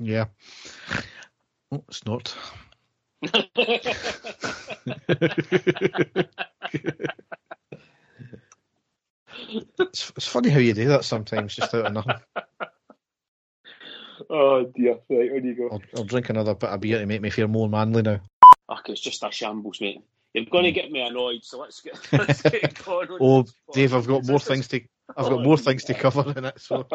Yeah. Oh, snort. it's, it's funny how you do that sometimes, just out of nothing. oh dear, right, on you go. I'll, I'll drink another bit of beer to make me feel more manly now. Okay, it's just a shambles, mate. You're going to hmm. get me annoyed, so let's get, let's get going. Oh. Dave, I've got more things to I've got oh, more things to cover in it. So,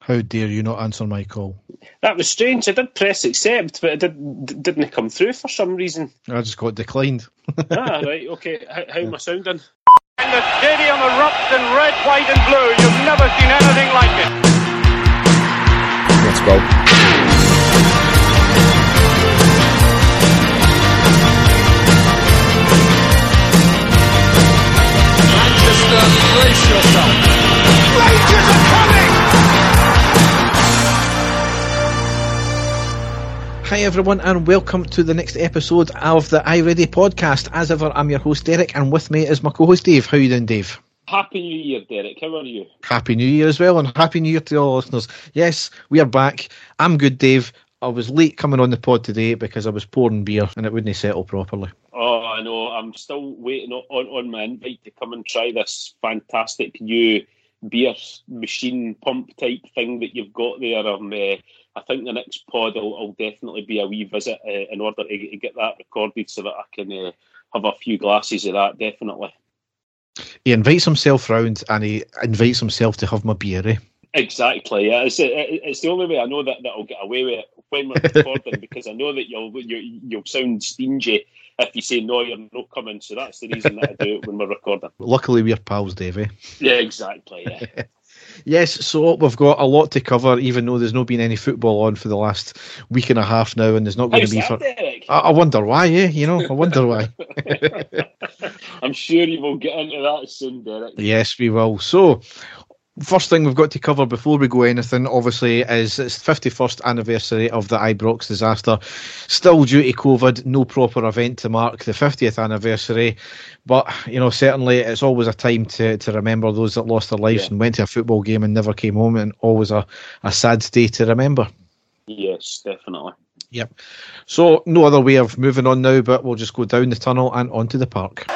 how dare you not answer my call? That was strange. I did press accept, but it did, didn't come through for some reason. I just got declined. ah, right, okay. How, how am I sounding? And the stadium erupts in red, white, and blue. You've never seen anything like it. Let's go. Manchester, brace yourself. Rangers are coming! Hi everyone, and welcome to the next episode of the iReady podcast. As ever, I'm your host Derek, and with me is my co-host Dave. How you doing, Dave? Happy New Year, Derek. How are you? Happy New Year as well, and Happy New Year to all listeners. Yes, we are back. I'm good, Dave. I was late coming on the pod today because I was pouring beer and it wouldn't settle properly. Oh, I know. I'm still waiting on, on, on my invite to come and try this fantastic new beer machine pump type thing that you've got there. Um, uh, I think the next pod will, will definitely be a wee visit uh, in order to, to get that recorded so that I can uh, have a few glasses of that, definitely. He invites himself round and he invites himself to have my beer. Eh? Exactly. Yeah, it's, it, it's the only way I know that, that I'll get away with it when we're recording because I know that you'll you, you'll sound stingy if you say no, you're not coming. So that's the reason that I do it when we're recording. Luckily, we're pals, Dave. Eh? Yeah, exactly. Yeah. Yes, so we've got a lot to cover, even though there's not been any football on for the last week and a half now, and there's not going to be that, for. Derek? I, I wonder why, yeah, You know, I wonder why. I'm sure you will get into that soon, Derek. Yes, we will. So, first thing we've got to cover before we go anything, obviously, is it's the 51st anniversary of the Ibrox disaster. Still due to COVID, no proper event to mark the 50th anniversary. But, you know, certainly it's always a time to, to remember those that lost their lives Yeah. and went to a football game and never came home, and always a, a sad day to remember. Yes, definitely. Yep. So, no other way of moving on now, but we'll just go down the tunnel and onto the park.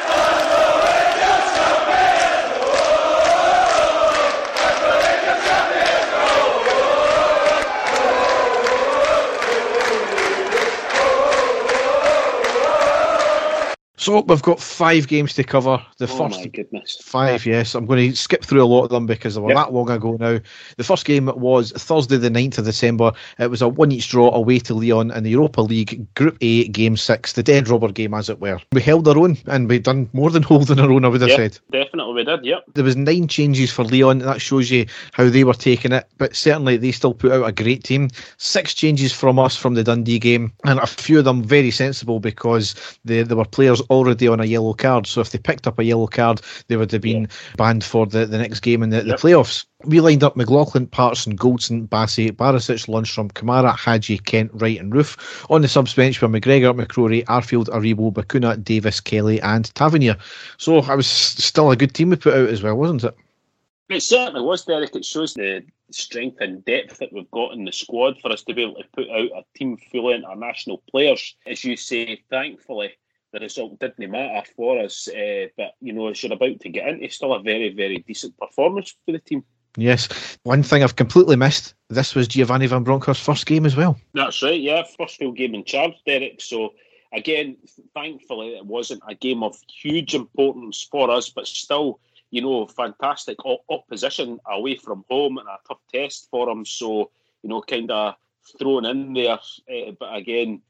So, we've got five games to cover. The Oh first my goodness. Five, yes. I'm going to skip through a lot of them because they were Yep. that long ago now. The first game was Thursday, the 9th of December. It was a one each draw away to Lyon in the Europa League Group A, Game 6, the dead rubber game, as it were. We held our own and we done more than holding our own, I would have Yep, said. definitely we did. Yep. There was nine changes for Lyon. That shows you how they were taking it. But certainly they still put out a great team. Six changes from us from the Dundee game, and a few of them very sensible because they, there were players already on a yellow card. So if they picked up a yellow card, they would have been banned for the, the next game in the, the playoffs. We lined up McLaughlin, Patterson, Goldson, Bassey, Barisic, Lundstram, Kamara, Hagi, Kent, Wright, and Roofe. On the subs bench were McGregor, McCrorie, Arfield, Aribo, Bacuna, Davis, Kelly, and Tavernier. So I was still a good team we put out as well, wasn't it? It certainly was, Derek. It shows the strength and depth that we've got in the squad for us to be able to put out a team full of international players. As you say, thankfully, the result didn't matter for us. Uh, but, you know, as you're about to get into, still a very, very decent performance for the team. Yes. One thing I've completely missed this was Giovanni Van Bronckhorst's first game as well. That's right, yeah. First full game in charge, Derek. So, again, thankfully, it wasn't a game of huge importance for us, but still, you know, fantastic opposition away from home and a tough test for them. So, you know, kind of thrown in there, uh, but again,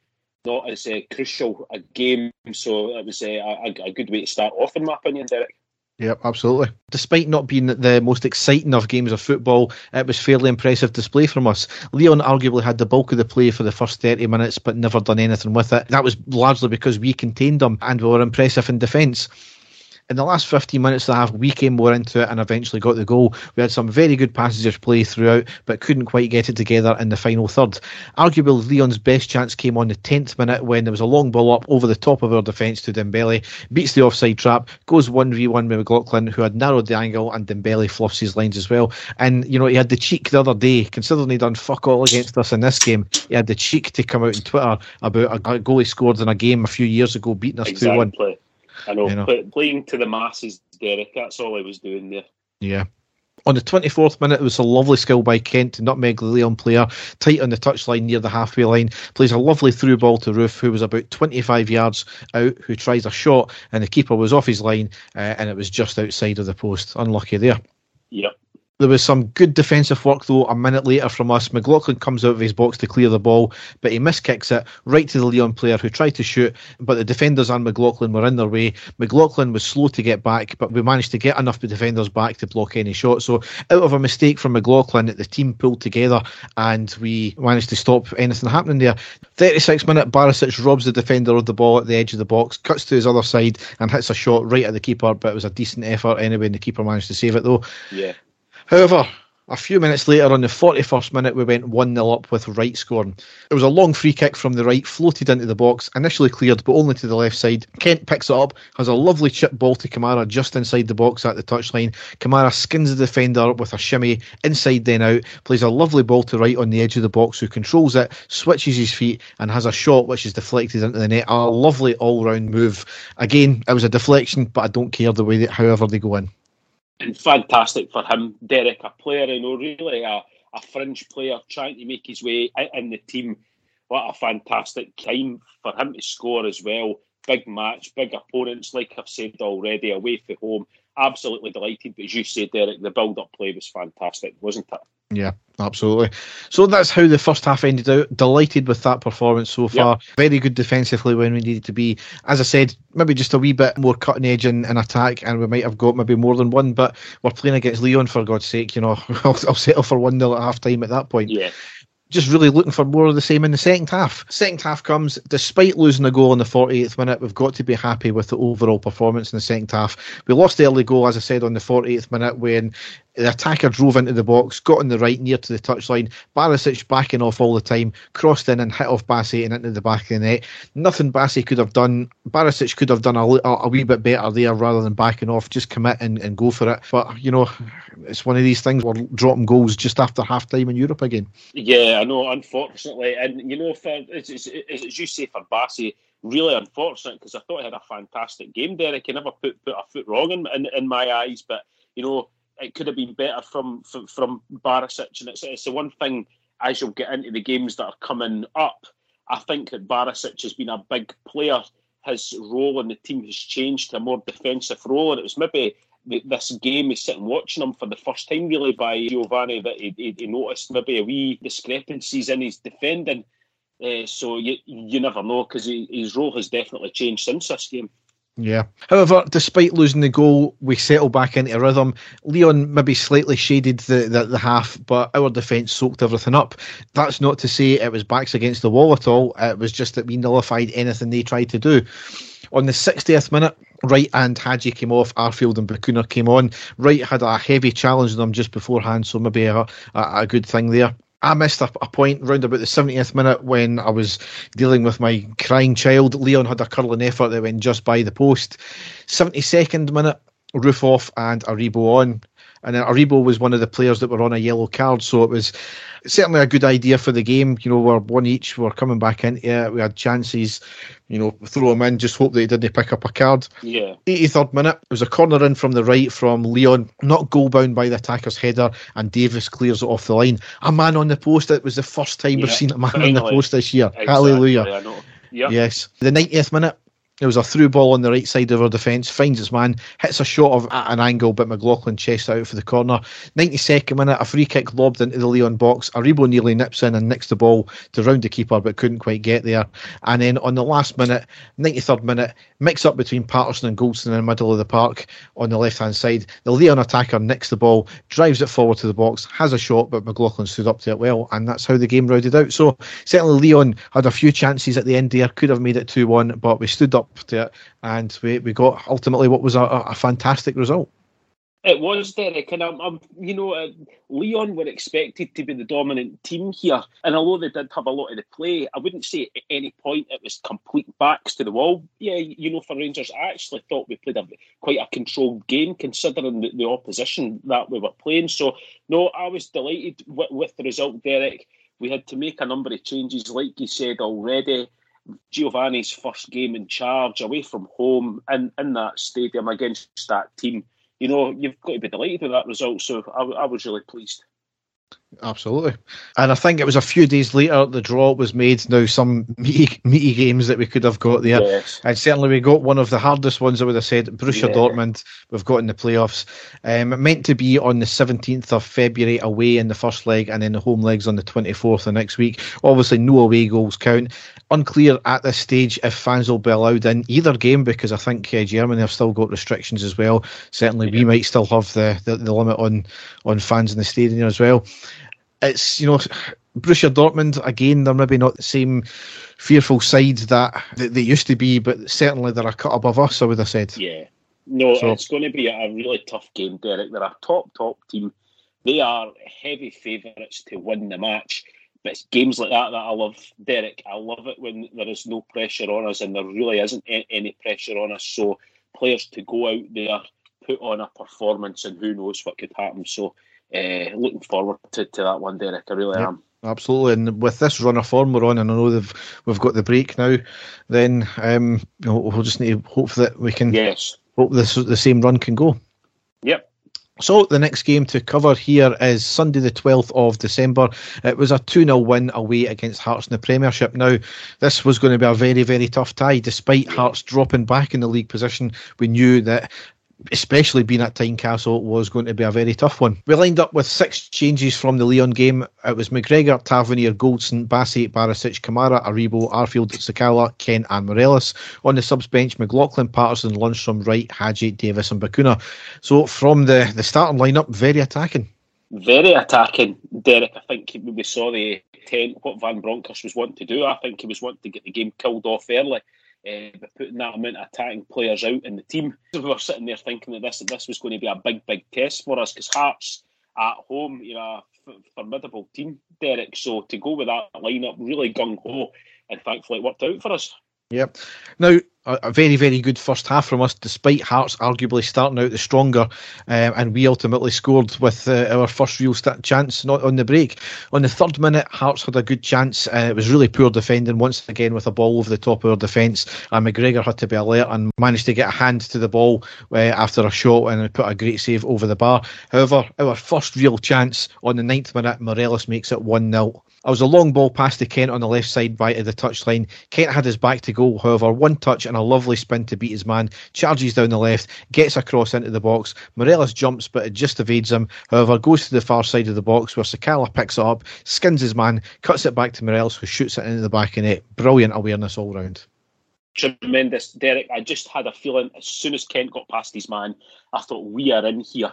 not as uh, crucial a game. So, it was uh, a, a good way to start off, in my opinion, Derek. Yep, absolutely. Despite not being the most exciting of games of football, it was fairly impressive display from us. Lyon arguably had the bulk of the play for the first 30 minutes, but never done anything with it. That was largely because we contained them and we were impressive in defence. In the last 15 minutes of the half, we came more into it and eventually got the goal. We had some very good passages play throughout, but couldn't quite get it together in the final third. Arguably, Lyon's best chance came on the 10th minute when there was a long ball up over the top of our defence to Dembele, beats the offside trap, goes 1v1 with McLaughlin, who had narrowed the angle, and Dembele fluffs his lines as well. And, you know, he had the cheek the other day, considering he'd done fuck all against us in this game, he had the cheek to come out on Twitter about a goal he scored in a game a few years ago, beating us 2 exactly. 1. I know, you know. playing to the masses, Derek, that's all I was doing there. Yeah. On the 24th minute, it was a lovely skill by Kent to nutmeg the Lyon player, tight on the touchline near the halfway line. Plays a lovely through ball to Roofe, who was about 25 yards out, who tries a shot, and the keeper was off his line, uh, and it was just outside of the post. Unlucky there. Yep. There was some good defensive work though a minute later from us. McLaughlin comes out of his box to clear the ball, but he miskicks it right to the Lyon player who tried to shoot, but the defenders and McLaughlin were in their way. McLaughlin was slow to get back, but we managed to get enough defenders back to block any shot. So out of a mistake from McLaughlin, the team pulled together and we managed to stop anything happening there. 36 minute, Barisic robs the defender of the ball at the edge of the box, cuts to his other side and hits a shot right at the keeper, but it was a decent effort anyway, and the keeper managed to save it though. Yeah. However, a few minutes later, on the 41st minute, we went 1 0 up with Wright scoring. It was a long free kick from the right, floated into the box, initially cleared, but only to the left side. Kent picks it up, has a lovely chip ball to Kamara just inside the box at the touchline. Kamara skins the defender up with a shimmy, inside then out, plays a lovely ball to Wright on the edge of the box, who controls it, switches his feet, and has a shot which is deflected into the net. A lovely all round move. Again, it was a deflection, but I don't care the way that, however they go in and fantastic for him, Derek, a player, you know, really a, a fringe player trying to make his way in the team. What a fantastic time for him to score as well. Big match, big opponents, like I've said already, away from home. Absolutely delighted. But as you said, Derek, the build up play was fantastic, wasn't it? Yeah, absolutely. So that's how the first half ended out. Delighted with that performance so far. Yep. Very good defensively when we needed to be. As I said, maybe just a wee bit more cutting edge in, in attack, and we might have got maybe more than one. But we're playing against Lyon for God's sake. You know, I'll, I'll settle for one nil at half time at that point. Yeah just really looking for more of the same in the second half. Second half comes, despite losing a goal in the 48th minute, we've got to be happy with the overall performance in the second half. We lost the early goal, as I said, on the 48th minute when the attacker drove into the box, got on the right near to the touchline. Barisic backing off all the time, crossed in and hit off Bassey and into the back of the net. Nothing Bassey could have done. Barisic could have done a, a, wee bit better there rather than backing off. Just commit and, and go for it. But, you know, it's one of these things we're dropping goals just after half time in Europe again. Yeah, I know, unfortunately. And, you know, for, as, you say for Bassey, really unfortunate because I thought he had a fantastic game, Derek. He never put, put a foot wrong in, in, in my eyes. But, you know, it could have been better from from, from Barisic, and it's, it's the one thing as you'll get into the games that are coming up. I think that Barisic has been a big player. His role in the team has changed to a more defensive role, and it was maybe this game is sitting watching him for the first time really by Giovanni that he, he, he noticed maybe a wee discrepancies in his defending. Uh, so you you never know because his role has definitely changed since this game. Yeah. However, despite losing the goal, we settled back into rhythm. Lyon maybe slightly shaded the, the, the half, but our defence soaked everything up. That's not to say it was backs against the wall at all. It was just that we nullified anything they tried to do. On the 60th minute, Wright and Hagi came off, Arfield and Bacuna came on. Wright had a heavy challenge on them just beforehand, so maybe a, a, a good thing there. I missed a, a point round about the 70th minute when I was dealing with my crying child. Lyon had a curling effort that went just by the post. 72nd minute, Roofe off and Aribo on. And Aribo was one of the players that were on a yellow card, so it was certainly a good idea for the game. You know, we're one each, we're coming back into it, we had chances, you know, throw him in, just hope that he didn't pick up a card. Yeah. 83rd minute, it was a corner in from the right from Lyon, not goal bound by the attacker's header, and Davis clears it off the line. A man on the post, it was the first time yeah, we've seen a man finally. on the post this year. Exactly, Hallelujah. Yep. Yes. The 90th minute, there was a through ball on the right side of our defence, finds his man, hits a shot of at an angle, but McLaughlin chests out for the corner. 92nd minute, a free kick lobbed into the Lyon box. Aribo nearly nips in and nicks the ball to round the keeper, but couldn't quite get there. And then on the last minute, 93rd minute, mix up between Patterson and Goldson in the middle of the park on the left hand side. The Lyon attacker nicks the ball, drives it forward to the box, has a shot, but McLaughlin stood up to it well, and that's how the game rounded out. So certainly Lyon had a few chances at the end there, could have made it 2 1, but we stood up to it, and we, we got ultimately what was a, a fantastic result. It was Derek, and I'm, I'm you know, uh, Lyon were expected to be the dominant team here, and although they did have a lot of the play, I wouldn't say at any point it was complete backs to the wall. Yeah, you know, for Rangers, I actually thought we played a quite a controlled game considering the, the opposition that we were playing. So, no, I was delighted with the result, Derek. We had to make a number of changes, like you said already. Giovanni's first game in charge away from home in, in that stadium against that team you know, you've got to be delighted with that result. So I, I was really pleased. Absolutely. And I think it was a few days later the draw was made. Now, some meaty, meaty games that we could have got there. Yes. And certainly we got one of the hardest ones, I would have said. Borussia yeah. Dortmund, we've got in the playoffs. Um, meant to be on the 17th of February away in the first leg and then the home legs on the 24th of next week. Obviously, no away goals count. Unclear at this stage if fans will be allowed in either game because I think uh, Germany have still got restrictions as well. Certainly, yeah. we might still have the, the, the limit on, on fans in the stadium as well it's you know Borussia Dortmund again. They're maybe not the same fearful side that they used to be, but certainly they're a cut above us. I would have said. Yeah, no, so. it's going to be a really tough game, Derek. They're a top top team. They are heavy favourites to win the match. But it's games like that that I love, Derek. I love it when there is no pressure on us, and there really isn't any pressure on us. So players to go out there, put on a performance, and who knows what could happen. So uh, looking forward to, to that one, Derek. I really yep. am. Absolutely, and with this run of form we're on, and I know they've we've got the break now. Then um, you know, we'll just need to hope that we can. Yes. Hope this the same run can go. Yep. So the next game to cover here is Sunday the 12th of December. It was a 2-0 win away against Hearts in the Premiership. Now, this was going to be a very, very tough tie. Despite Hearts dropping back in the league position, we knew that especially being at Tynecastle, was going to be a very tough one. We lined up with six changes from the Lyon game. It was McGregor, Tavernier, Goldson, Bassey, Barisic, Kamara, Aribo, Arfield, Sakala, Ken, and Morelos. On the subs bench, McLaughlin, Patterson, Lundstram, Wright, Hagi, Davis, and Bacuna. So from the, the starting lineup, very attacking. Very attacking, Derek. I think we saw the 10, what Van Bronckhorst was wanting to do. I think he was wanting to get the game killed off early uh, by putting that amount of attacking players out in the team. We were sitting there thinking that this this was going to be a big, big test for us because Hearts at home, you know, a formidable team, Derek. So to go with that lineup, really gung ho, and thankfully it worked out for us. Yep. Now, a, very, very good first half from us, despite Hearts arguably starting out the stronger, um, and we ultimately scored with uh, our first real st- chance not on the break. On the third minute, Hearts had a good chance. Uh, it was really poor defending once again with a ball over the top of our defence, and McGregor had to be alert and managed to get a hand to the ball uh, after a shot and put a great save over the bar. However, our first real chance on the ninth minute, Morelos makes it 1 0. I was a long ball past to Kent on the left side by the touchline. Kent had his back to goal, however, one touch and a lovely spin to beat his man. Charges down the left, gets across into the box. Morelos jumps, but it just evades him. However, goes to the far side of the box where Sakala picks it up, skins his man, cuts it back to Morelos, who shoots it into the back of net. Brilliant awareness all round tremendous. Derek, I just had a feeling as soon as Kent got past his man, I thought we are in here.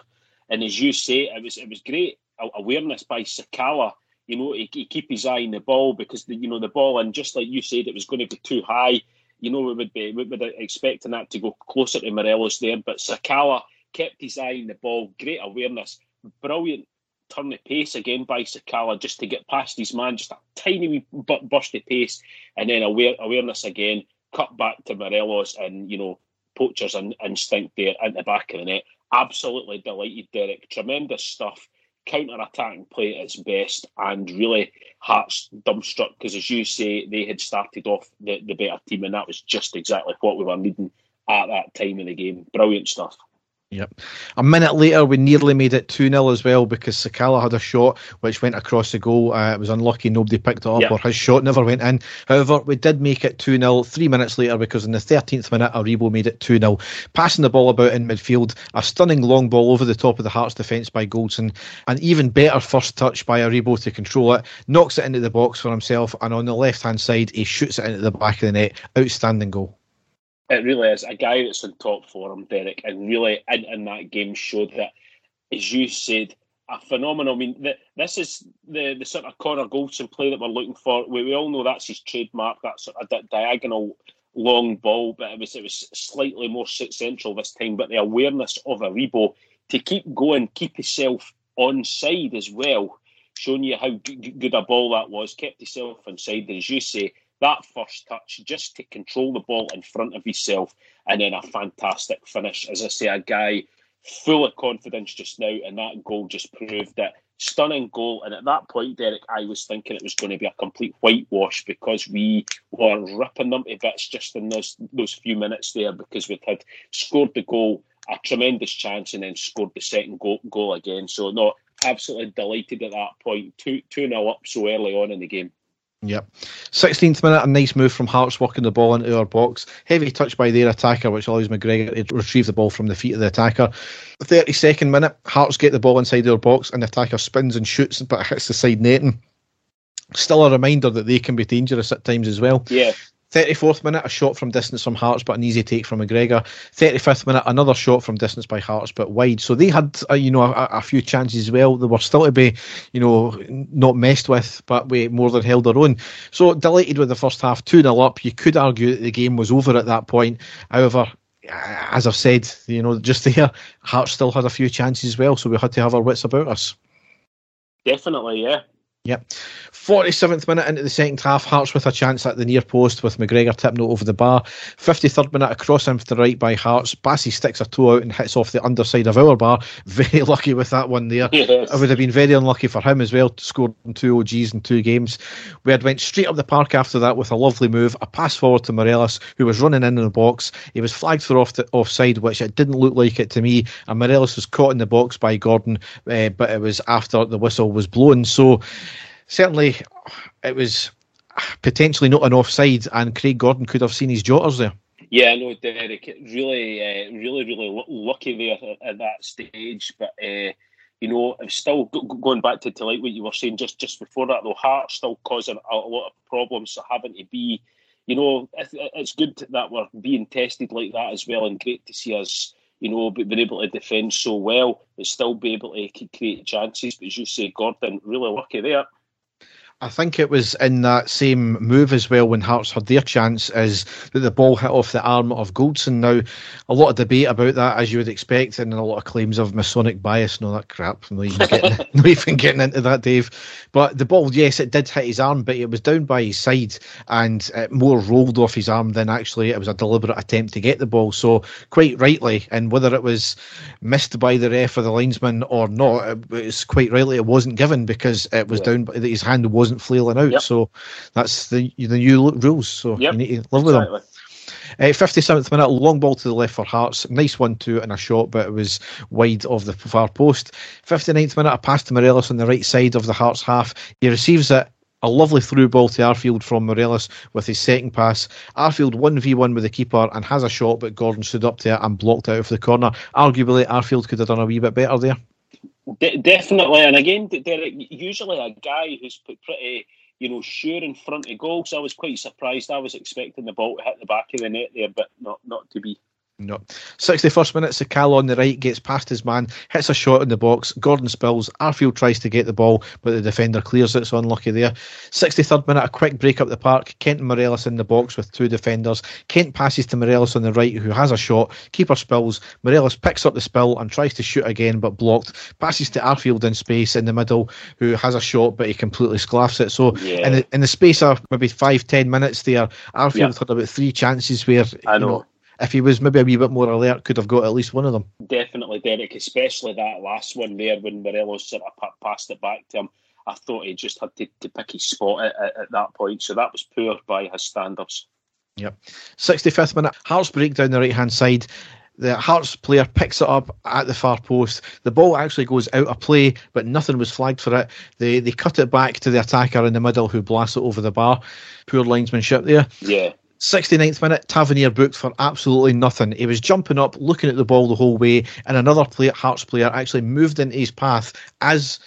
And as you say, it was it was great awareness by Sakala you know, he, he keep his eye on the ball because the, you know the ball, and just like you said, it was going to be too high. You know, we would be we would expecting that to go closer to Morelos there, but Sakala kept his eye on the ball. Great awareness, brilliant turn of pace again by Sakala just to get past his man, just a tiny wee burst of pace, and then aware, awareness again, cut back to Morelos, and you know, poachers and instinct there in the back of the net. Absolutely delighted, Derek. Tremendous stuff counter-attacking play at its best and really Hearts dumbstruck because as you say they had started off the, the better team and that was just exactly what we were needing at that time in the game. Brilliant stuff Yep. A minute later, we nearly made it 2 0 as well because Sakala had a shot which went across the goal. Uh, it was unlucky nobody picked it up yep. or his shot never went in. However, we did make it 2 0 three minutes later because in the 13th minute, Aribo made it 2 0. Passing the ball about in midfield, a stunning long ball over the top of the Hearts defence by Goldson, an even better first touch by Aribo to control it, knocks it into the box for himself, and on the left hand side, he shoots it into the back of the net. Outstanding goal. It really is a guy that's in top form, Derek, and really in, in that game showed that, as you said, a phenomenal. I mean, the, this is the the sort of Connor Goldson play that we're looking for. We, we all know that's his trademark. That sort of di- diagonal long ball, but it was it was slightly more central this time. But the awareness of Aribo to keep going, keep himself on side as well, showing you how good a ball that was, kept himself on side. As you say, that first touch just to control the ball in front of himself, and then a fantastic finish. As I say, a guy full of confidence just now, and that goal just proved that stunning goal. And at that point, Derek, I was thinking it was going to be a complete whitewash because we were ripping them to bits just in those those few minutes there because we had scored the goal, a tremendous chance, and then scored the second goal, goal again. So no, absolutely delighted at that point. Two two up so early on in the game. Yep. 16th minute, a nice move from Hearts walking the ball into our box. Heavy touch by their attacker, which allows McGregor to retrieve the ball from the feet of the attacker. 32nd minute, Hearts get the ball inside their box and the attacker spins and shoots but hits the side netting. Still a reminder that they can be dangerous at times as well. Yeah. 34th minute, a shot from distance from Hearts, but an easy take from McGregor. 35th minute, another shot from distance by Hearts, but wide. So they had, uh, you know, a, a, few chances as well. They were still to be, you know, not messed with, but we more than held their own. So delighted with the first half, 2 0 up. You could argue that the game was over at that point. However, as I've said, you know, just there, Hearts still had a few chances as well, so we had to have our wits about us. Definitely, yeah. Yep. 47th minute into the second half, Hearts with a chance at the near post with McGregor tipping it over the bar. 53rd minute, across him to the right by Hearts. Bassey sticks a toe out and hits off the underside of our bar. Very lucky with that one there. Yes. It would have been very unlucky for him as well to score two OGs in two games. We had went straight up the park after that with a lovely move, a pass forward to Morelos, who was running in, in the box. He was flagged for off the offside, which it didn't look like it to me. And Morelos was caught in the box by Gordon, uh, but it was after the whistle was blown. So certainly it was potentially not an offside, and Craig Gordon could have seen his jotters there. Yeah, no, Derek, really, uh, really, really lucky there at, that stage. But uh, you know, still going back to, to like what you were saying just just before that, though, Heart still causing a, lot of problems, so having to be, you know, it's good that we're being tested like that as well, and great to see us you know, being able to defend so well, but still be able to create chances. But as you say, Gordon, really lucky there. I think it was in that same move as well when Hearts had their chance is that the ball hit off the arm of Goldson. Now, a lot of debate about that, as you would expect, and a lot of claims of Masonic bias and all that crap. I'm not even getting, not even getting into that, Dave. But the ball, yes, it did hit his arm, but it was down by his side and it more rolled off his arm than actually it was a deliberate attempt to get the ball. So, quite rightly, and whether it was missed by the ref or the linesman or not, it was quite rightly it wasn't given because it was yeah. down, his hand wasn't wasn't flailing out. Yep. So that's the the new rules. So yep. you need to live with exactly. them. Uh, 57th minute, long ball to the left for Hearts. Nice one, two, and a shot, but it was wide of the far post. 59th minute, a pass to Morelos on the right side of the Hearts half. He receives it. A lovely through ball to Arfield from Morelos with his second pass. Arfield 1v1 with the keeper and has a shot, but Gordon stood up to it and blocked out of the corner. Arguably, Arfield could have done a wee bit better there. De- definitely, and again, Derek, usually a guy who's put pretty, you know, sure in front of goals. I was quite surprised. I was expecting the ball to hit the back of the net there, but not not to be. No. 61st minute, Sakala on the right gets past his man, hits a shot in the box. Gordon spills. Arfield tries to get the ball, but the defender clears it, so unlucky there. 63rd minute, a quick break up the park. Kent and Morelos in the box with two defenders. Kent passes to Morelos on the right, who has a shot. Keeper spills. Morelos picks up the spill and tries to shoot again, but blocked. Passes to Arfield in space in the middle, who has a shot, but he completely sclaffs it. So yeah. in, the, in the space of maybe five, ten minutes there, Arfield yeah. had about three chances where. I know. You know if he was maybe a wee bit more alert, could have got at least one of them. Definitely, Derek, especially that last one there when Morelos sort of passed it back to him. I thought he just had to, to pick his spot at, at, at, that point. So that was poor by his standards. Yep. 65th minute, Hearts break down the right hand side. The Hearts player picks it up at the far post. The ball actually goes out of play, but nothing was flagged for it. They they cut it back to the attacker in the middle who blasts it over the bar. Poor linesmanship there. Yeah. 69th minute, Tavernier booked for absolutely nothing. He was jumping up, looking at the ball the whole way, and another player, Hearts player actually moved into his path as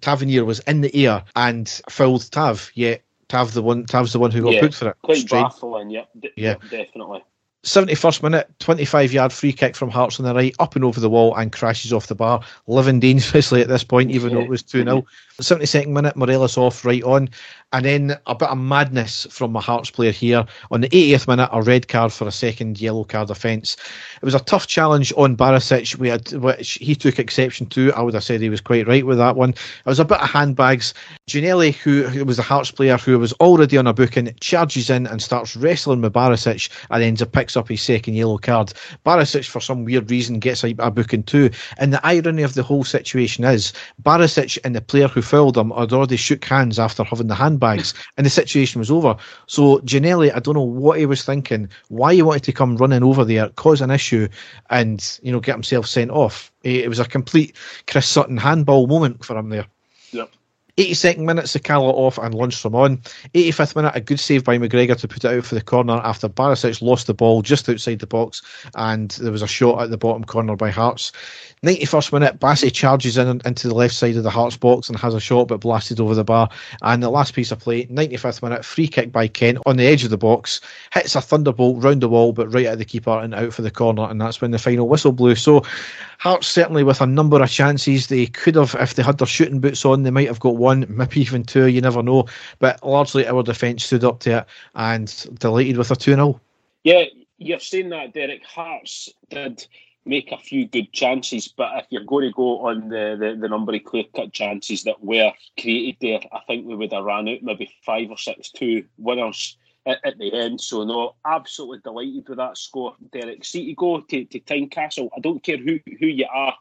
Tavernier was in the air and fouled Tav. Yet Tav the one, Tav's the one who got yeah, booked for it. Quite baffling, yeah, d- yeah, definitely. 71st minute, 25 yard free kick from Hearts on the right, up and over the wall and crashes off the bar. Living dangerously at this point, even though it was 2 0. 72nd minute, Morelos off right on. And then a bit of madness from my Hearts player here. On the 80th minute, a red card for a second yellow card offence. It was a tough challenge on Barisic, we had, which he took exception to. I would have said he was quite right with that one. It was a bit of handbags. Ginnelly, who, was the Hearts player who was already on a booking, charges in and starts wrestling with Barisic and ends up picks up his second yellow card. Barisic, for some weird reason, gets a, a booking too. And the irony of the whole situation is Barisic and the player who fouled him had already shook hands after having the handbags, and the situation was over. So Ginnelly, I don't know what he was thinking, why he wanted to come running over there, cause an issue, and you know get himself sent off. It was a complete Chris Sutton handball moment for him there. Yep. 82nd minute, Sakala off and Lundstram on. 85th minute, a good save by McGregor to put it out for the corner after Barisic lost the ball just outside the box and there was a shot at the bottom corner by Hearts. 91st minute, Bassey charges in into the left side of the Hearts box and has a shot but blasted over the bar. And the last piece of play, 95th minute, free kick by Kent on the edge of the box, hits a thunderbolt round the wall but right at the keeper and out for the corner. And that's when the final whistle blew. So Hearts certainly with a number of chances. They could have, if they had their shooting boots on, they might have got one, maybe even two, you never know. But largely our defence stood up to it and delighted with a 2 0. Yeah, you're saying that, Derek. Hearts did make a few good chances, but if you're going to go on the, the, the number of clear cut chances that were created there, I think we would have ran out maybe five or six two winners at, at the end. So no, absolutely delighted with that score, Derek. See to go to, to Tynecastle. I don't care who, who you are.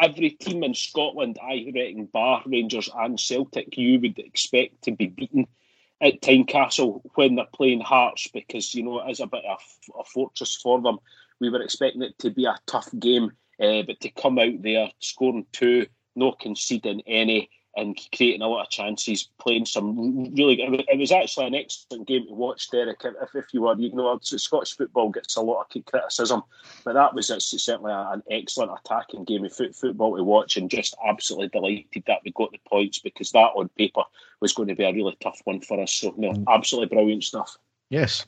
Every team in Scotland, I reckon, bar Rangers and Celtic, you would expect to be beaten at Tynecastle when they're playing Hearts because you know it is a bit of a fortress for them we were expecting it to be a tough game, uh, but to come out there scoring two, no conceding any, and creating a lot of chances, playing some really. It was actually an excellent game to watch, Derek. If, if you were, you know, Scottish football gets a lot of criticism, but that was certainly an excellent attacking game of football to watch, and just absolutely delighted that we got the points because that on paper was going to be a really tough one for us. So, no, mm. absolutely brilliant stuff. Yes,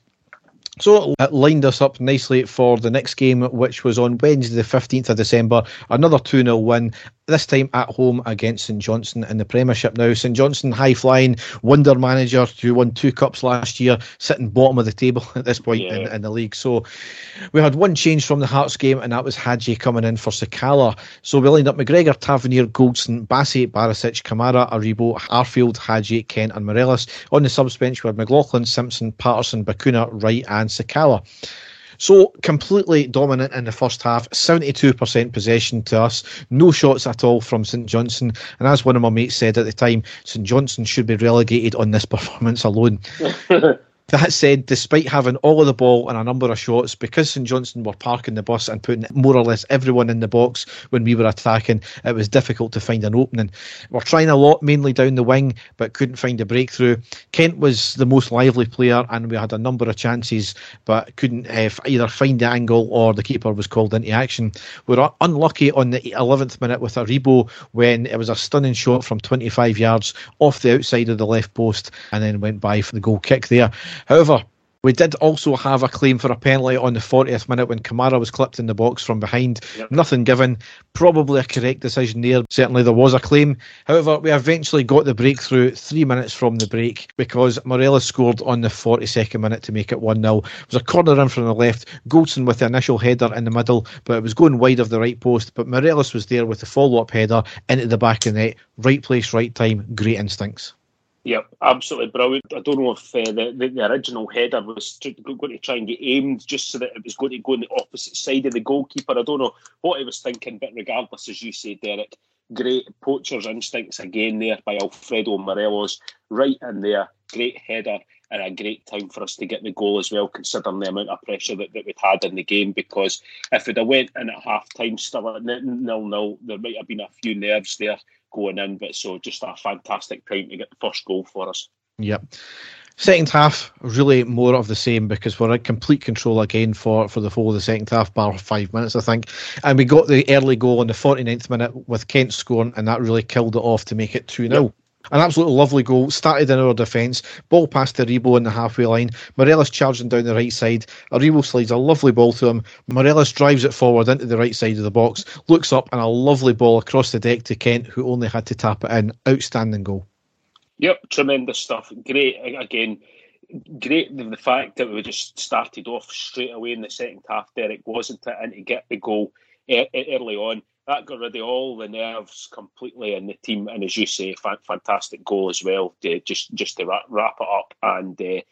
so it lined us up nicely for the next game, which was on Wednesday, the 15th of December. Another 2 0 win this time at home against St Johnstone in the Premiership now. St Johnstone, high flying wonder manager who won two cups last year, sitting bottom of the table at this point yeah. in, in, the league. So we had one change from the Hearts game, and that was Hagi coming in for Sakala. So we lined up McGregor, Tavernier, Goldson, Bassey, Barisic, Kamara, Aribo, Arfield, Hagi, Kent, and Morelos. On the subs bench, we had McLaughlin, Simpson, Patterson, Bacuna, Wright, and Sakala. So completely dominant in the first half, 72% possession to us, no shots at all from St Johnstone. And as one of my mates said at the time, St Johnstone should be relegated on this performance alone. That said, despite having all of the ball and a number of shots, because St Johnstone were parking the bus and putting more or less everyone in the box when we were attacking, it was difficult to find an opening. We're trying a lot, mainly down the wing, but couldn't find a breakthrough. Kent was the most lively player, and we had a number of chances, but couldn't uh, either find the angle or the keeper was called into action. We were unlucky on the 11th minute with Aribo when it was a stunning shot from 25 yards off the outside of the left post and then went by for the goal kick there. However, we did also have a claim for a penalty on the 40th minute when Kamara was clipped in the box from behind. Yep. Nothing given. Probably a correct decision there. Certainly there was a claim. However, we eventually got the breakthrough three minutes from the break because Morelos scored on the 42nd minute to make it 1 0. It was a corner in from the left. Goldson with the initial header in the middle, but it was going wide of the right post. But Morelos was there with the follow up header into the back of the net. Right place, right time. Great instincts. Yep, absolutely brilliant. I don't know if uh, the, the, the, original header was going to try and get aimed just so that it was going to go on the opposite side of the goalkeeper. I don't know what he was thinking, but regardless, as you say, Derek, great poacher's instincts again there by Alfredo Morelos, right in there. Great header and a great time for us to get the goal as well, considering the amount of pressure that, that we'd had in the game. Because if we'd have went in at half time still at nil nil, there might have been a few nerves there going in. But so just a fantastic time to get the first goal for us. Yep. Second half, really more of the same because we're in complete control again for, for the whole of the second half, bar five minutes, I think. And we got the early goal in the 49th minute with Kent scoring, and that really killed it off to make it 2 0. Yep. An absolutely lovely goal. Started in our defence. Ball passed past Aribo in the halfway line. Morelos charging down the right side. Aribo slides a lovely ball to him. Morelos drives it forward into the right side of the box. Looks up and a lovely ball across the deck to Kent, who only had to tap it in. Outstanding goal. Yep, tremendous stuff. Great again. Great the fact that we just started off straight away in the second half. Derek wasn't it, and to get the goal early on that got rid of all the nerves completely in the team. And as you say, fantastic goal as well. To, just just to wrap, wrap it up, and uh,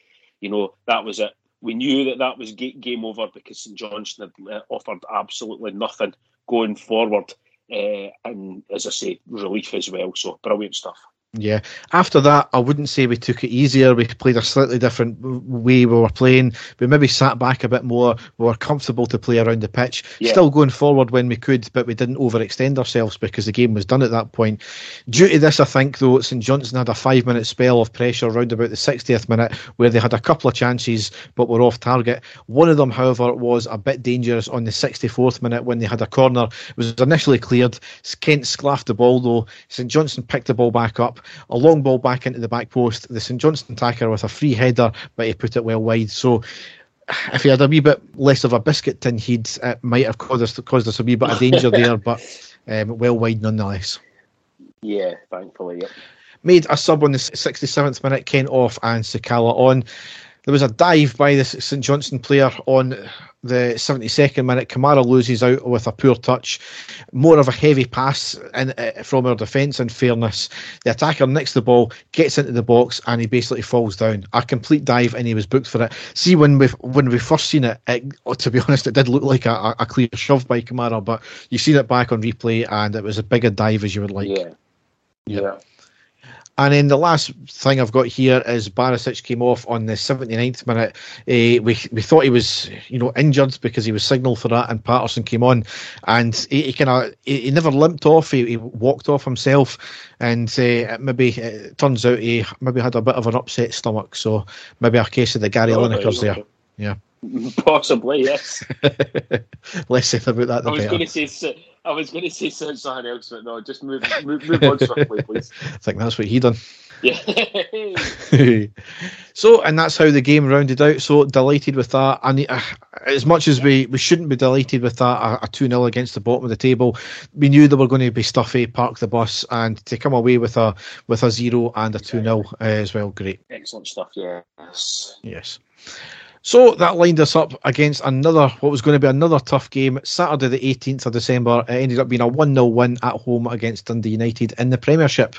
you know that was it. We knew that that was game over because St Johnstone had uh, offered absolutely nothing going forward. Uh, and as I say, relief as well. So brilliant stuff. Yeah. After that, I wouldn't say we took it easier. We played a slightly different way we were playing. We maybe sat back a bit more. We were comfortable to play around the pitch. Yeah. Still going forward when we could, but we didn't overextend ourselves because the game was done at that point. Due to this, I think, though, St Johnstone had a five minute spell of pressure around about the 60th minute where they had a couple of chances but were off target. One of them, however, was a bit dangerous on the 64th minute when they had a corner. It was initially cleared. Kent sclaffed the ball, though. St Johnstone picked the ball back up a long ball back into the back post. The St Johnston attacker with a free header, but he put it well wide. So if he had a wee bit less of a biscuit tin, he'd it might have caused us, caused us a wee bit of danger there, but um, well wide nonetheless. Yeah, thankfully, yeah. Made a sub on the 67th minute, Kent off and Sakala on. There was a dive by the St Johnston player on the 72nd minute. Kamara loses out with a poor touch. More of a heavy pass in, uh, from our defence, in fairness. The attacker nicks the ball, gets into the box, and he basically falls down. A complete dive, and he was booked for it. See, when we when we first seen it, it oh, to be honest, it did look like a, a clear shove by Kamara, but you seen it back on replay, and it was as big a dive as you would like. Yeah. Yeah. And then the last thing I've got here is Barisic came off on the 79th minute. Uh, we we thought he was you know injured because he was signalled for that, and Patterson came on, and he, he kind of he, he, never limped off. He, he walked off himself, and uh, maybe it turns out he maybe had a bit of an upset stomach. So maybe a case of the Gary oh, Linekers there. Yeah. Possibly, yes. Less said about that. I was going to say I was going to say something else, but no, just move move, move on swiftly, please. I think that's what he done. Yeah. so, and that's how the game rounded out. So delighted with that. And uh, as much as we, we shouldn't be delighted with that, a, 2 0 against the bottom of the table, we knew they were going to be stuffy, park the bus, and to come away with a with a zero and a 2 0 uh, as well. Great. Excellent stuff, yes. Yes. So that lined us up against another, what was going to be another tough game. Saturday, the 18th of December, it ended up being a 1 0 win at home against Dundee United in the Premiership.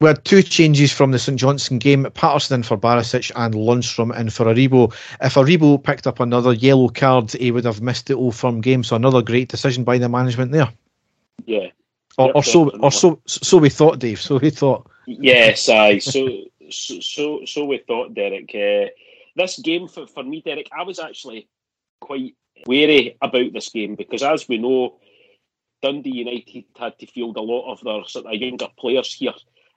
We had two changes from the St Johnstone game Patterson in for Barisic and Lundstram in for Aribo. If Aribo picked up another yellow card, he would have missed the Old Firm game. So another great decision by the management there. Yeah. Or, or so, or so, so we thought, Dave. So we thought. Yes, aye. So, so, so, so we thought, Derek. Uh, this game for, for me, Derek, I was actually quite wary about this game because, as we know, Dundee United had to field a lot of their sort of younger players here,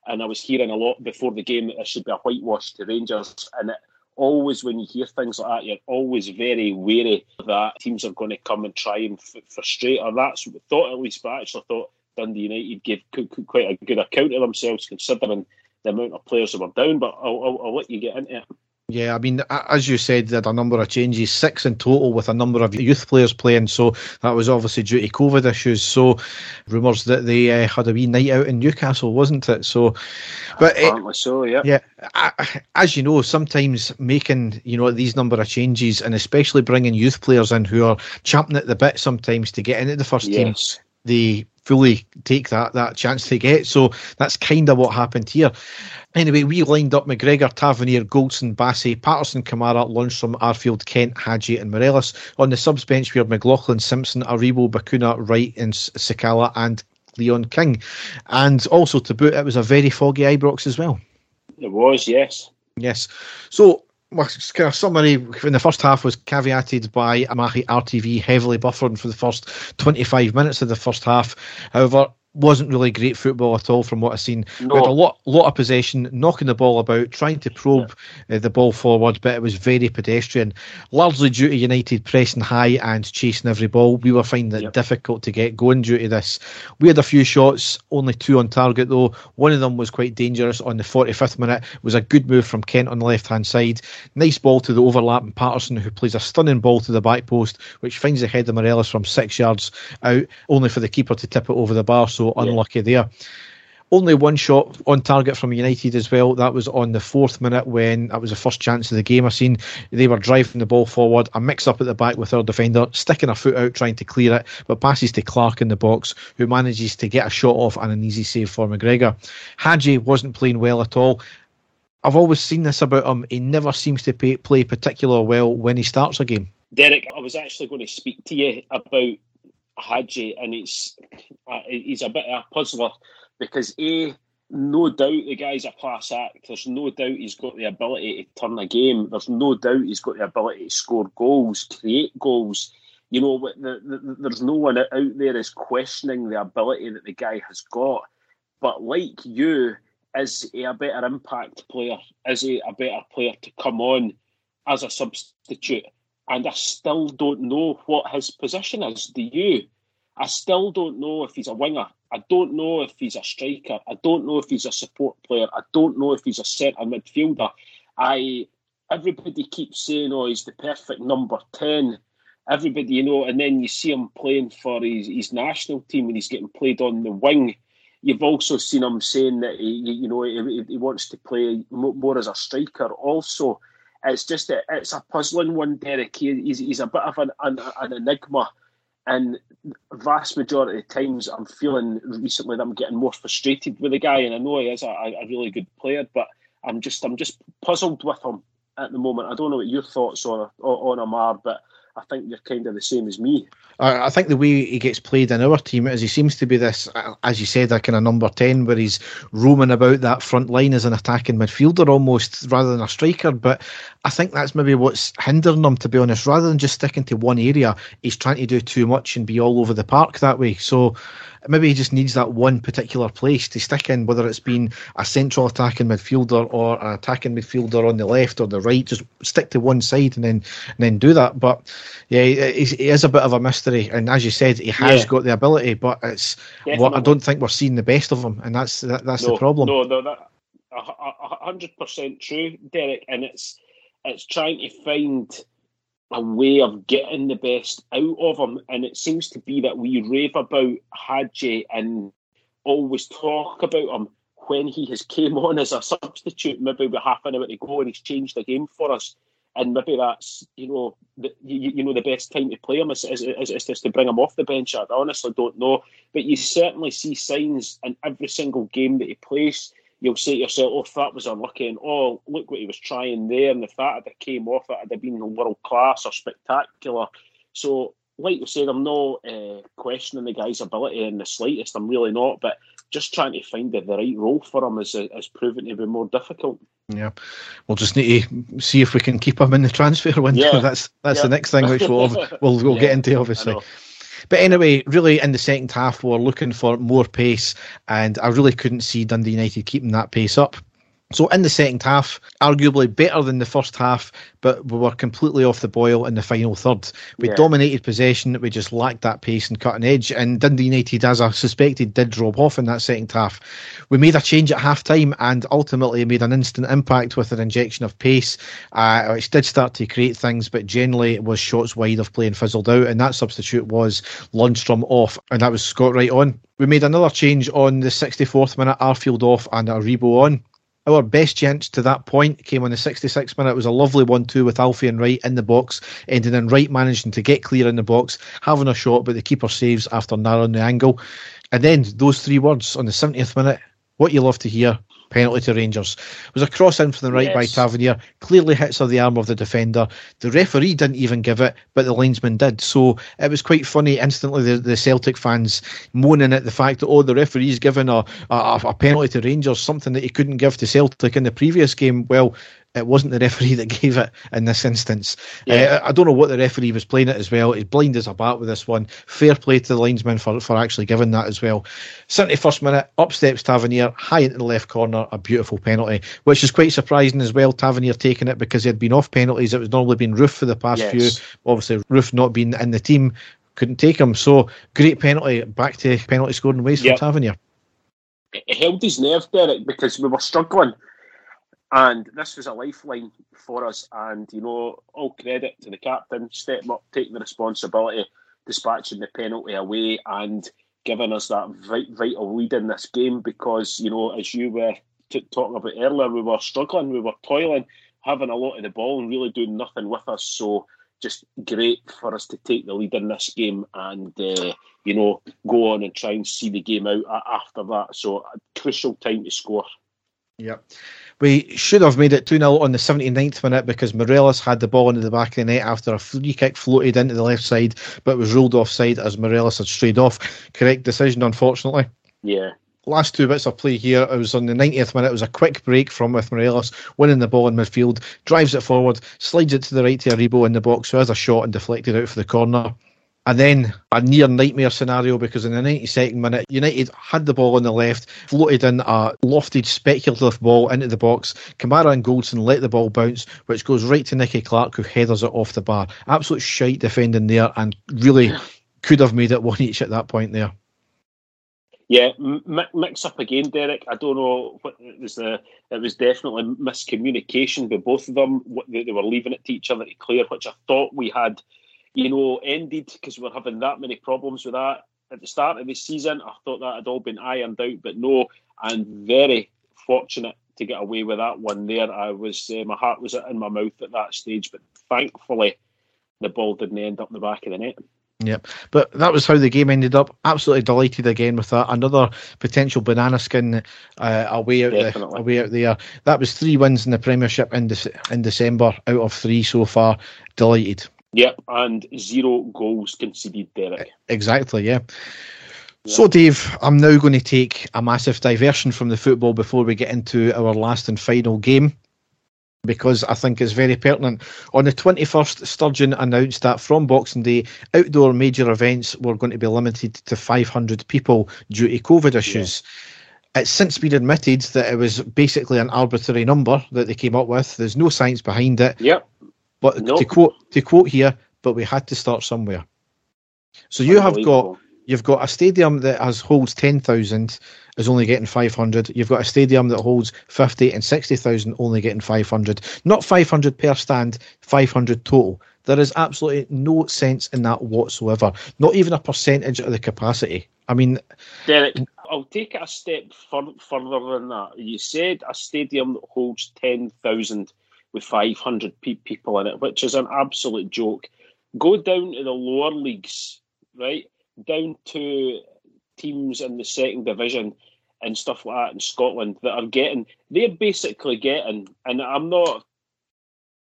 and I was hearing a lot before the game that it should be a whitewash to Rangers, and it, always when you hear things like that, you're always very wary that teams are going to come and try and f- frustrate. Or that's what thought at least, but I actually thought Dundee United gave quite a good account of themselves considering the amount of players that were down. But I'll, I'll, I'll let you get into it. Yeah, I mean, as you said, had a number of changes, six in total, with a number of youth players playing. So that was obviously due to COVID issues. So rumours that they uh, had a wee night out in Newcastle, wasn't it? So, but apparently uh, so, yeah. Yeah, as you know, sometimes making you know these number of changes, and especially bringing youth players in who are champing at the bit sometimes to get into the first yes. team, they fully take that that chance they get. So that's kind of what happened here. Anyway, we lined up McGregor, Tavernier, Goldson, Bassey, Patterson, Kamara, Lundstram, Arfield, Kent, Hagi, and Morelos. On the subs bench, we had McLaughlin, Simpson, Aribo, Bacuna, Wright, and Sakala, and Leon King. And also to boot, it was a very foggy Ibrox as well. It was, yes. Yes. So well, summary in the first half was caveated by Amahi RTV heavily buffered for the first 25 minutes of the first half. However, wasn't really great football at all from what I've seen. No. We had a lot, lot of possession, knocking the ball about, trying to probe yeah. uh, the ball forward, but it was very pedestrian. Largely due to United pressing high and chasing every ball, we were finding it yep. difficult to get going due to this. We had a few shots, only two on target though. One of them was quite dangerous on the 45th minute. It was a good move from Kent on the left hand side. Nice ball to the overlapping Patterson, who plays a stunning ball to the back post, which finds the head of Morelos from six yards out, only for the keeper to tip it over the bar. So so unlucky yeah. there. Only one shot on target from United as well. That was on the fourth minute when that was the first chance of the game I seen. They were driving the ball forward, a mix up at the back with our defender, sticking a foot out trying to clear it, but passes to Clark in the box, who manages to get a shot off and an easy save for McGregor. Hagi wasn't playing well at all. I've always seen this about him. He never seems to pay, play particularly well when he starts a game. Derek, I was actually going to speak to you about Hagi, and it's uh, he's a bit of a puzzler because a no doubt the guy's a class act. There's no doubt he's got the ability to turn a game. There's no doubt he's got the ability to score goals, create goals. You know, the, the, there's no one out there is questioning the ability that the guy has got. But like you, is he a better impact player? Is he a better player to come on as a substitute? And I still don't know what his position is. Do you? I still don't know if he's a winger. I don't know if he's a striker. I don't know if he's a support player. I don't know if he's a centre midfielder. I everybody keeps saying, "Oh, he's the perfect number 10. Everybody, you know, and then you see him playing for his, his national team and he's getting played on the wing You've also seen him saying that he, you know, he, he wants to play more as a striker. Also, it's just a, it's a puzzling one, Derek. He, he's, he's a bit of an, an, an enigma, and vast majority of times I'm feeling recently that I'm getting more frustrated with the guy. And I know he is a, a really good player, but I'm just I'm just puzzled with him at the moment. I don't know what your thoughts on on him are, but I think you're kind of the same as me. I think the way he gets played in our team is he seems to be this, as you said, a kind of number 10, where he's roaming about that front line as an attacking midfielder almost rather than a striker. But I think that's maybe what's hindering him, to be honest. Rather than just sticking to one area, he's trying to do too much and be all over the park that way. So maybe he just needs that one particular place to stick in, whether it's been a central attacking midfielder or an attacking midfielder on the left or the right. Just stick to one side and then and then do that. But yeah, he, is a bit of a mystery, and as you said, he has yeah. got the ability, but it's what I don't think we're seeing the best of him, and that's that, that's no, the problem. No, no, that hundred percent true, Derek, and it's it's trying to find a way of getting the best out of him. And it seems to be that we rave about Hagi and always talk about him when he has came on as a substitute, maybe with half an hour to go, and he's changed the game for us. And maybe that's you know the, you, you know the best time to play him is, is, is, is just to bring him off the bench. I honestly don't know, but you certainly see signs in every single game that he plays you'll say to yourself, oh, that was unlucky, and oh, look what he was trying there, and the fact that it came off it had been world class or spectacular. So, like you said, I'm not uh, questioning the guy's ability in the slightest. I'm really not, but just trying to find the, the right role for him is, is proven to be more difficult. Yeah, we'll just need to see if we can keep him in the transfer window. Yeah. That's that's yeah. the next thing which we'll we'll, we'll yeah. get into, obviously. But anyway, really in the second half, we we're looking for more pace, and I really couldn't see Dundee United keeping that pace up. So in the second half, arguably better than the first half, but we were completely off the boil in the final third. We yeah. dominated possession, we just lacked that pace and cutting edge. And Dundee United, as I suspected, did drop off in that second half. We made a change at half time and ultimately made an instant impact with an injection of pace, uh, which did start to create things, but generally it was shots wide of play and fizzled out. And that substitute was Lundstram off, and that was Scott Wright on. We made another change on the 64th minute, Arfield off and Aribo on. Our best chance to that point came on the 66th minute. It was a lovely 1 2 with Alfie and Wright in the box, ending in Wright managing to get clear in the box, having a shot, but the keeper saves after narrowing the angle. And then those three words on the 70th minute, what you love to hear penalty to Rangers. It was a cross in from the right yes. by Tavernier, clearly hits of the arm of the defender. The referee didn't even give it, but the linesman did. So it was quite funny instantly, the, the Celtic fans moaning at the fact that, oh, the referee's given a, a, a penalty to Rangers, something that he couldn't give to Celtic in the previous game. Well, it wasn't the referee that gave it in this instance. Yeah. Uh, I don't know what the referee was playing it as well. He's blind as a bat with this one. Fair play to the linesman for, for actually giving that as well. 71st minute, up steps Tavernier, high into the left corner, a beautiful penalty, which is quite surprising as well. Tavernier taking it because he had been off penalties. It was normally been Roofe for the past yes. few. Obviously, Roofe not being in the team, couldn't take him. So great penalty, back to penalty scoring ways yep. for Tavernier. It held his nerve, Derek, because we were struggling and this was a lifeline for us. And, you know, all credit to the captain, stepping up, taking the responsibility, dispatching the penalty away. And giving us that vital lead in this game because, you know, as you were t- talking about earlier, we were struggling, we were toiling, having a lot of the ball and really doing nothing with us. So just great for us to take the lead in this game and, uh, you know, go on and try and see the game out after that. So a crucial time to score. Yep. We should have made it 2 0 on the 79th minute because Morelos had the ball into the back of the net after a free kick floated into the left side but was ruled offside as Morelos had strayed off. Correct decision, unfortunately. Yeah. Last two bits of play here. It was on the 90th minute. It was a quick break from with Morelos, winning the ball in midfield, drives it forward, slides it to the right to Aribo in the box, who has a shot and deflected out for the corner. And then a near nightmare scenario because in the 92nd minute, United had the ball on the left, floated in a lofted speculative ball into the box. Kamara and Goldson let the ball bounce, which goes right to Nicky Clark, who headers it off the bar. Absolute shite defending there and really could have made it one each at that point there. Yeah, mix up again, Derek. I don't know what it was. The it was definitely miscommunication by both of them. They were leaving it to each other to clear, which I thought we had you know, ended because we are having that many problems with that at the start of the season. I thought that had all been ironed out, but no, I'm very fortunate to get away with that one there. I was, uh, my heart was in my mouth at that stage, but thankfully the ball didn't end up in the back of the net. Yep, but that was how the game ended up. Absolutely delighted again with that. Another potential banana skin uh, away out the, away out there. That was three wins in the Premiership in, De- in December out of three so far. Delighted. Yep, and zero goals conceded, Derek. Exactly, yeah. So, Dave, I'm now going to take a massive diversion from the football before we get into our last and final game because I think it's very pertinent. On the 21st, Sturgeon announced that from Boxing Day, outdoor major events were going to be limited to 500 people due to COVID issues. Yeah. It's since been admitted that it was basically an arbitrary number that they came up with. There's no science behind it. Yep. But nope. to quote to quote here, but we had to start somewhere. So you have got you've got a stadium that has holds ten thousand is only getting five hundred. You've got a stadium that holds fifty and sixty thousand only getting five hundred. Not five hundred per stand, five hundred total. There is absolutely no sense in that whatsoever. Not even a percentage of the capacity. I mean, Derek, I'll take it a step fur- further than that. You said a stadium that holds ten thousand with 500 pe- people in it, which is an absolute joke. Go down to the lower leagues, right? Down to teams in the second division and stuff like that in Scotland that are getting, they're basically getting, and I'm not,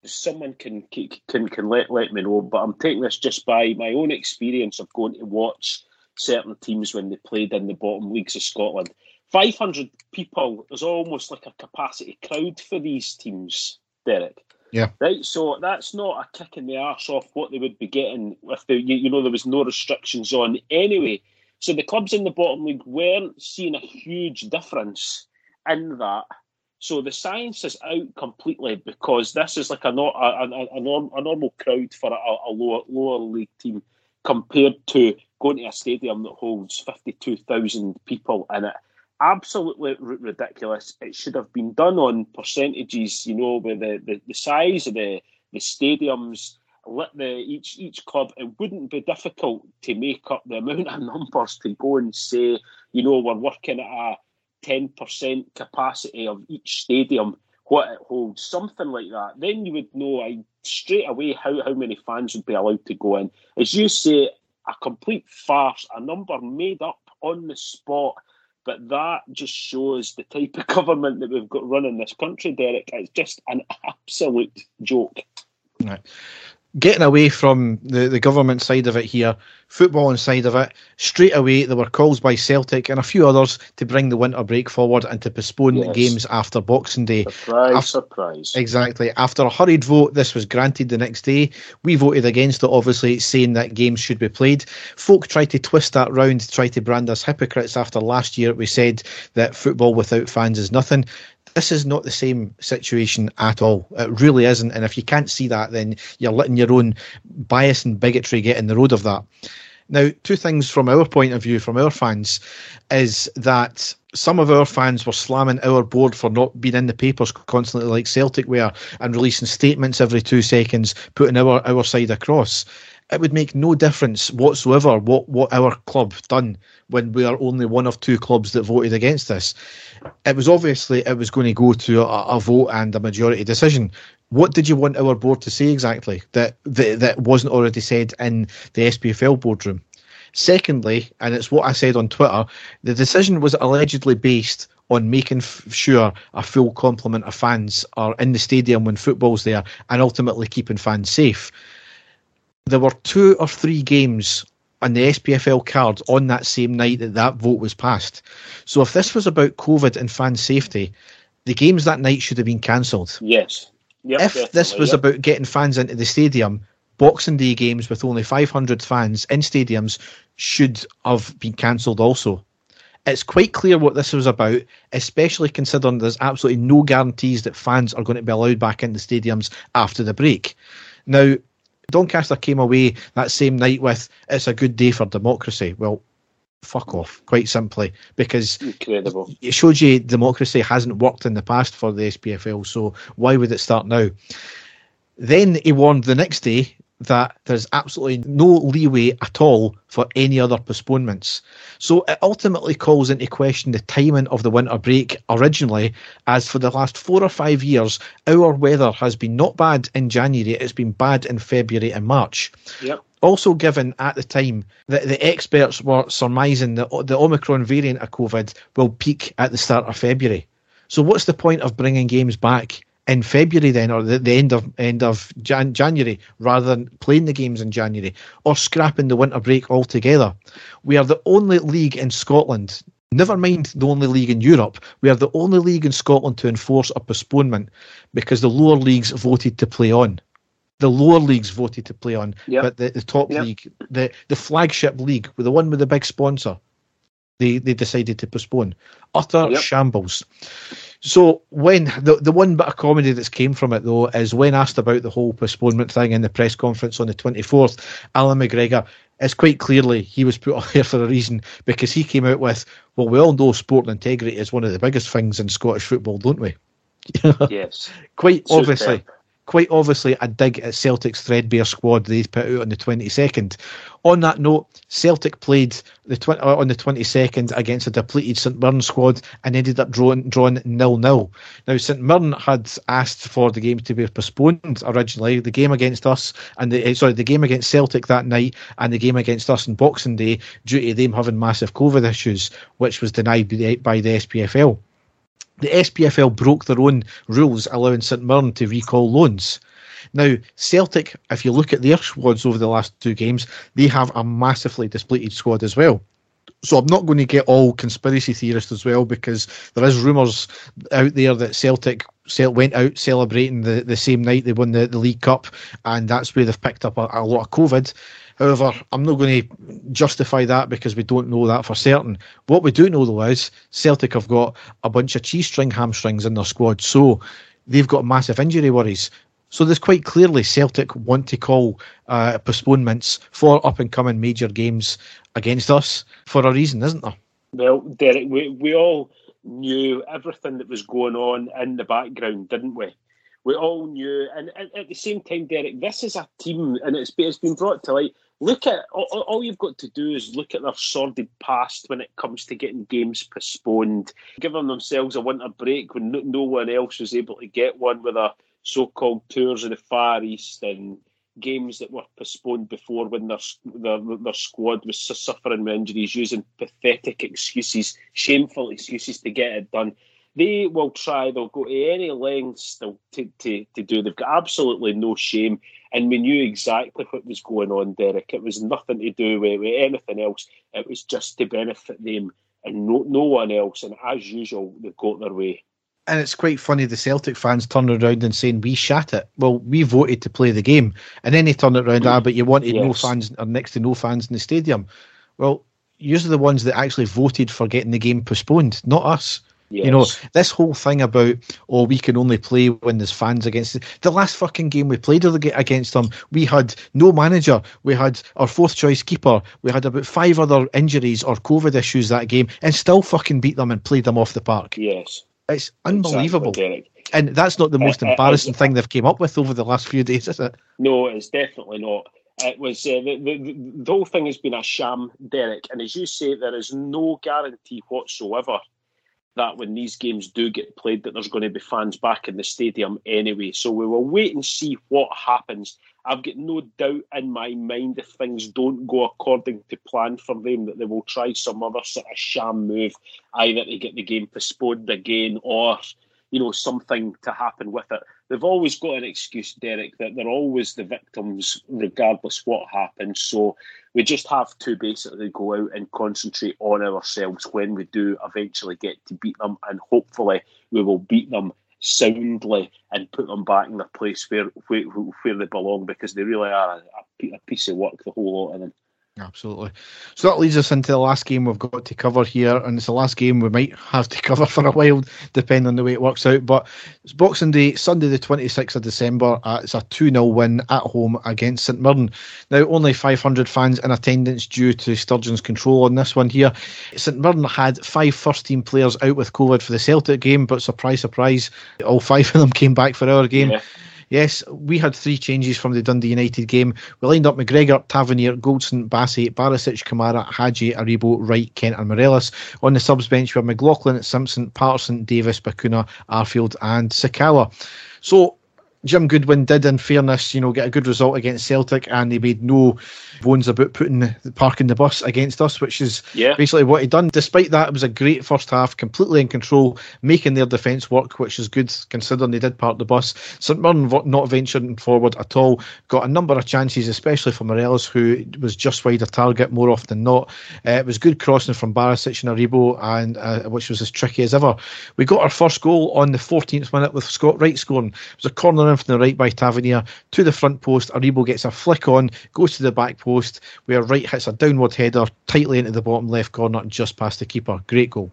someone can can can let, let me know, but I'm taking this just by my own experience of going to watch certain teams when they played in the bottom leagues of Scotland. 500 people is almost like a capacity crowd for these teams. Derek. Yeah. Right. So that's not a kick in the arse off what they would be getting if the you, you know there was no restrictions on anyway. So the clubs in the bottom league weren't seeing a huge difference in that. So the science is out completely because this is like a not a, a, a, norm, a normal crowd for a, a lower lower league team compared to going to a stadium that holds fifty two thousand people in it absolutely ridiculous. It should have been done on percentages, you know, with the, the, the size of the, the stadiums, let the each each club. It wouldn't be difficult to make up the amount of numbers to go and say, you know, we're working at a ten percent capacity of each stadium, what it holds, something like that. Then you would know I, straight away how, how many fans would be allowed to go in. As you say, a complete farce, a number made up on the spot but that just shows the type of government that we've got running this country, Derek. It's just an absolute joke. Right getting away from the, the government side of it here, football inside of it, straight away there were calls by Celtic and a few others to bring the winter break forward and to postpone yes. games after Boxing Day. Surprise, after, surprise. Exactly. After a hurried vote, this was granted the next day. We voted against it, obviously, saying that games should be played. Folk tried to twist that round to try to brand us hypocrites after last year. We said that football without fans is nothing. This is not the same situation at all. It really isn't. And if you can't see that, then you're letting your own bias and bigotry get in the road of that. Now, two things from our point of view, from our fans, is that some of our fans were slamming our board for not being in the papers constantly, like Celtic were, and releasing statements every two seconds, putting our, our side across. it would make no difference whatsoever what, what our club done when we are only one of two clubs that voted against this. It was obviously it was going to go to a, a vote and a majority decision. What did you want our board to say exactly that, that that wasn't already said in the SPFL boardroom? Secondly, and it's what I said on Twitter, the decision was allegedly based on making f- sure a full complement of fans are in the stadium when football's there and ultimately keeping fans safe. There were two or three games on the SPFL card on that same night that that vote was passed. So if this was about COVID and fan safety, the games that night should have been cancelled. Yes. Yep, if this was yep. about getting fans into the stadium, Boxing Day games with only 500 fans in stadiums should have been cancelled also. It's quite clear what this was about, especially considering there's absolutely no guarantees that fans are going to be allowed back into stadiums after the break. Now, Doncaster came away that same night with it's a good day for democracy. Well, fuck off, quite simply, because Incredible. it shows you democracy hasn't worked in the past for the SPFL, so why would it start now? Then he warned the next day that there's absolutely no leeway at all for any other postponements. So it ultimately calls into question the timing of the winter break originally, as for the last four or five years, our weather has been not bad in January, it's been bad in February and March. Yep. Also, given at the time that the experts were surmising that the Omicron variant of COVID will peak at the start of February. So, what's the point of bringing games back in February then, or the, the end of end of Jan- January, rather than playing the games in January, or scrapping the winter break altogether? We are the only league in Scotland. Never mind the only league in Europe. We are the only league in Scotland to enforce a postponement because the lower leagues voted to play on the lower leagues voted to play on, Yep. but the, the top Yep. league, the, the flagship league, with the one with the big sponsor, they, they decided to postpone. Utter Yep. shambles. So when the the one bit of comedy that's came from it though is when asked about the whole postponement thing in the press conference on the twenty fourth, Alan McGregor is quite clearly he was put on there for a reason because he came out with, well, we all know sport integrity is one of the biggest things in Scottish football, don't we? Yes. quite obviously, quite obviously, a dig at Celtic's threadbare squad they put out on the twenty second. On that note, Celtic played the uh, on the twenty second against a depleted St Mirren squad and ended up drawing drawn nil nil. Now St Mirren had asked for the game to be postponed originally. The game against us and the eh, sorry the game against Celtic that night and the game against us on Boxing Day due to them having massive COVID issues, which was denied by the, by the SPFL the SPFL broke their own rules, allowing St Mirren to recall loans. Now, Celtic, if you look at their squads over the last two games, they have a massively depleted squad as well. So I'm not going to get all conspiracy theorist as well because there is rumours out there that Celtic went out celebrating the, the same night they won the, the League Cup, and that's where they've picked up a, a lot of COVID. However, I'm not going to justify that because we don't know that for certain. What we do know though is Celtic have got a bunch of cheese string hamstrings in their squad, so they've got massive injury worries. So there's quite clearly Celtic want to call uh, postponements for up and coming major games against us for a reason, isn't there? Well, Derek, we, we all knew everything that was going on in the background, didn't we? We all knew, and at, at the same time, Derek, this is a team, and it's, it's been brought to light. Look at all, all- you've got to do is look at their sordid past when it comes to getting games postponed, giving themselves a winter break when no, no one else was able to get one with their so-called tours of the Far East and games that were postponed before when their their, their squad was suffering with injuries, using pathetic excuses, shameful excuses to get it done. They will try, they'll go to any lengths to, to, to do. They've got absolutely no shame. And we knew exactly what was going on, Derek. It was nothing to do with, with anything else. It was just to benefit them and no, no one else. And as usual, they got their way. And it's quite funny the Celtic fans turning around and saying we shat it. Well, we voted to play the game, and then they turn it around. Ah, but you wanted no fans or next to no fans in the stadium. Well, you're the ones that actually voted for getting the game postponed, not us. Yes. You know, this whole thing about, oh, we can only play when there's fans against. The last fucking game we played against them, we had no manager. We had our fourth choice keeper. We had about five other injuries or COVID issues that game and still fucking beat them and played them off the park. yes. It's unbelievable. Exactly, Derek. And that's not the most Uh, uh, embarrassing uh, thing they've came up with over the last few days, is it? No, it's definitely not. It was uh, the, the, the whole thing has been a sham, Derek. And as you say, there is no guarantee whatsoever that when these games do get played, that there's going to be fans back in the stadium anyway. So we will wait and see what happens. I've got no doubt in my mind if things don't go according to plan for them, that they will try some other sort of sham move, either to get the game postponed again or you know, something to happen with it. They've always got an excuse, Derek, that they're always the victims, regardless what happens. So we just have to basically go out and concentrate on ourselves when we do eventually get to beat them, and hopefully we will beat them soundly and put them back in the place where where, where they belong because they really are a, a piece of work, the whole lot of them. Absolutely. So that leads us into the last game we've got to cover here, and it's the last game we might have to cover for a while, depending on the way it works out. But it's Boxing Day, Sunday, the 26th of December. Uh, it's a 2 0 win at home against St Mirren. Now, only 500 fans in attendance due to Sturgeon's control on this one here. St Mirren had five first team players out with COVID for the Celtic game, but surprise, surprise, all five of them came back for our game. Yeah. Yes, we had three changes from the Dundee United game. We lined up McGregor, Tavernier, Goldson, Bassey, Barisic, Kamara, Hagi, Aribo, Wright, Kent, and Morelos. On the subs bench, we have McLaughlin, Simpson, Patterson, Davis, Bacuna, Arfield, and Sakala. So Jim Goodwin did, in fairness, you know, get a good result against Celtic, and he made no bones about putting the parking the bus against us, which is yeah. basically what he done. Despite that, it was a great first half, completely in control, making their defence work, which is good considering they did park the bus. St Mirren not venturing forward at all, got a number of chances, especially for Morelos, who was just wide of target more often than not. Uh, it was good crossing from Barisic and Aribo, and uh, which was as tricky as ever. We got our first goal on the 14th minute with Scott Wright scoring. It was a corner in from the right by Tavernier to the front post. Aribo gets a flick on, goes to the back post, where Wright hits a downward header tightly into the bottom left corner, and just past the keeper. Great goal.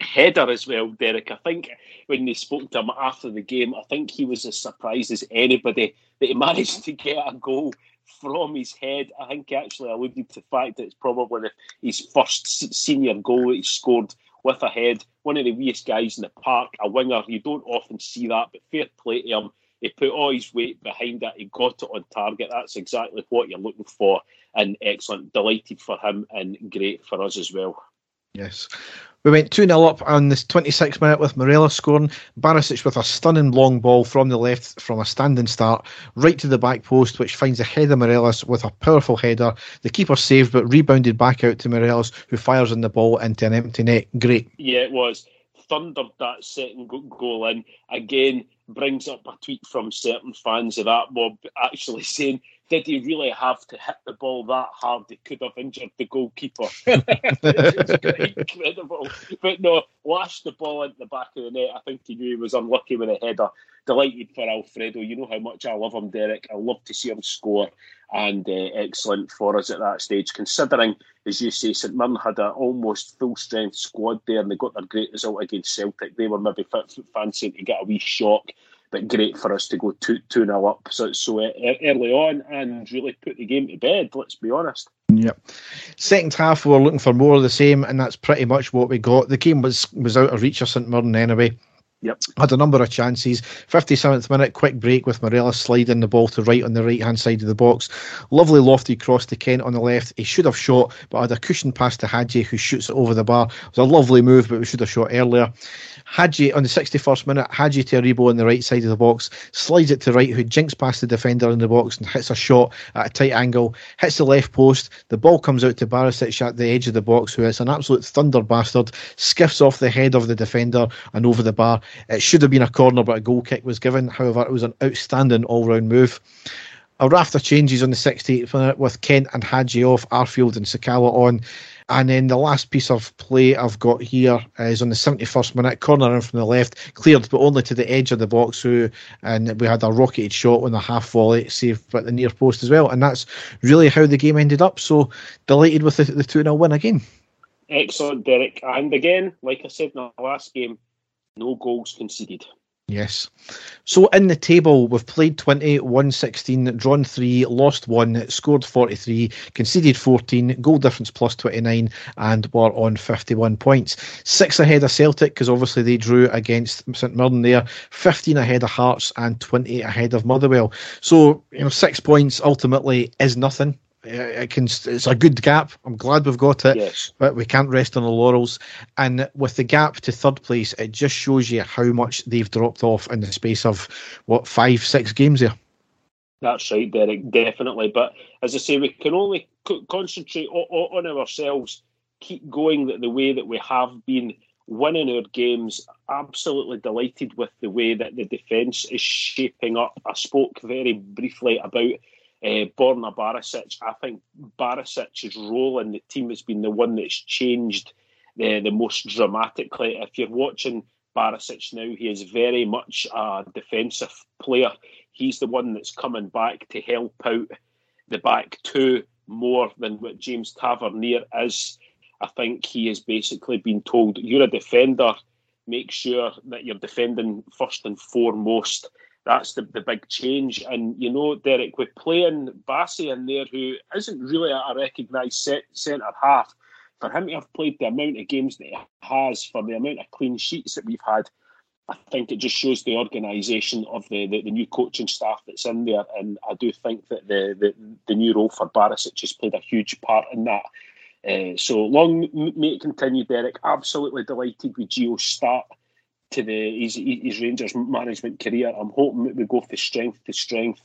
Header as well, Derek. I think when they spoke to him after the game, I think he was as surprised as anybody that he managed to get a goal from his head. I think he actually alluded to the fact that it's probably his first senior goal that he scored with a head. One of the weakest guys in the park, a winger. You don't often see that, but fair play to him. He put all his weight behind it. He got it on target. That's exactly what you're looking for. And excellent. Delighted for him and great for us as well. Yes. We went 2 0 up on this 26th minute with Morelos scoring. Barisic with a stunning long ball from the left from a standing start right to the back post, which finds ahead of Morelos with a powerful header. The keeper saved but rebounded back out to Morelos, who fires in the ball into an empty net. Great. Yeah, it was. Thundered that second goal in. Again, brings up a tweet from certain fans of that mob actually saying, did he really have to hit the ball that hard? It could have injured the goalkeeper. incredible. But no, lashed the ball into the back of the net. I think he knew he was unlucky with a header. Delighted for Alfredo. You know how much I love him, Derek. I love to see him score. And uh, excellent for us at that stage, considering, as you say, St Mirren had an almost full strength squad there and they got their great result against Celtic. They were maybe fancying to get a wee shock but great for us to go 2 2 0 up so, so uh, early on and really put the game to bed, let's be honest. Yep. Second half, we were looking for more of the same, and that's pretty much what we got. The game was was out of reach of St Mirren anyway. Yep. Had a number of chances. 57th minute, quick break with Morelos sliding the ball to Wright on the right hand side of the box. Lovely lofty cross to Kent on the left. He should have shot, but had a cushion pass to Hagi who shoots it over the bar. It was a lovely move, but we should have shot earlier. Hagi on the 61st minute, Hagi to Aribo on the right side of the box, slides it to Wright, who jinks past the defender in the box and hits a shot at a tight angle, hits the left post. The ball comes out to Barisic at the edge of the box, who is an absolute thunder bastard, skiffs off the head of the defender and over the bar. It should have been a corner, but a goal kick was given. However, it was an outstanding all round move. A raft of changes on the 68th minute with Kent and Hagi off, Arfield and Sakala on. And then the last piece of play I've got here is on the 71st minute, corner in from the left, cleared but only to the edge of the box. Who and we had a rocketed shot on the half volley, saved at the near post as well. And that's really how the game ended up. So delighted with the, the 2 0 win again. Excellent, Derek. And again, like I said in the last game, no goals conceded. Yes. So in the table, we've played 20, won 16, drawn 3, lost 1, scored 43, conceded 14, goal difference plus 29, and were on 51 points. Six ahead of Celtic, because obviously they drew against St Mirren there, 15 ahead of Hearts, and 20 ahead of Motherwell. So, you know, six points ultimately is nothing it can it's a good gap. I'm glad we've got it, yes. but we can't rest on the laurels. And with the gap to third place, it just shows you how much they've dropped off in the space of what five, six games here. That's right, Derek. Definitely. But as I say, we can only concentrate on, ourselves, keep going the, the way that we have been, winning our games. Absolutely delighted with the way that the defence is shaping up. I spoke very briefly about uh, Borna Barisic. I think Barisic's role in the team has been the one that's changed the, the most dramatically. If you're watching Barisic now, he is very much a defensive player. He's the one that's coming back to help out the back two more than what James Tavernier is. I think he has basically been told, you're a defender, make sure that you're defending first and foremost that's the, the big change. And you know, Derek, with playing Bassey in there, who isn't really a recognised centre half, for him to have played the amount of games that he has, for the amount of clean sheets that we've had, I think it just shows the organisation of the, the, the, new coaching staff that's in there. And I do think that the, the, the new role for Barisic has played a huge part in that. Uh, so long may it continue, Derek. Absolutely delighted with Gio's start to the his, his Rangers management career. I'm hoping that we go from strength to strength.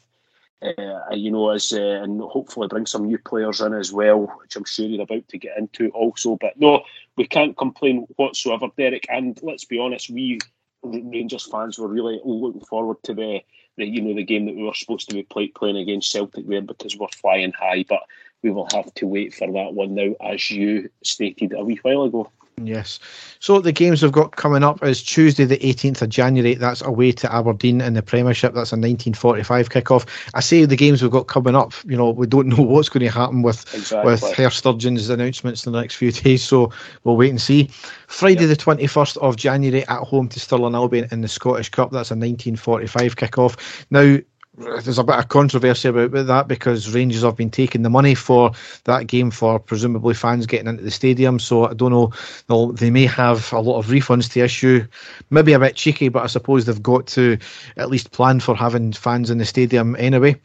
Uh, you know, as uh, and hopefully bring some new players in as well, which I'm sure you're about to get into also. But no, we can't complain whatsoever, Derek. And let's be honest, we Rangers fans were really looking forward to the, the you know the game that we were supposed to be play, playing against Celtic there because we're flying high. But we will have to wait for that one now, as you stated a wee while ago. Yes. So the games we've got coming up is Tuesday, the 18th of January. That's away to Aberdeen in the Premiership. That's a 1945 kickoff. I say the games we've got coming up. You know, we don't know what's going to happen with exactly. with Herr Sturgeon's announcements in the next few days. So we'll wait and see. Friday, yep. the 21st of January, at home to Stirling Albion in the Scottish Cup. That's a 1945 kickoff. Now there's a bit of controversy about that because Rangers have been taking the money for that game for presumably fans getting into the stadium. So I don't know. They may have a lot of refunds to issue. Maybe a bit cheeky, but I suppose they've got to at least plan for having fans in the stadium anyway.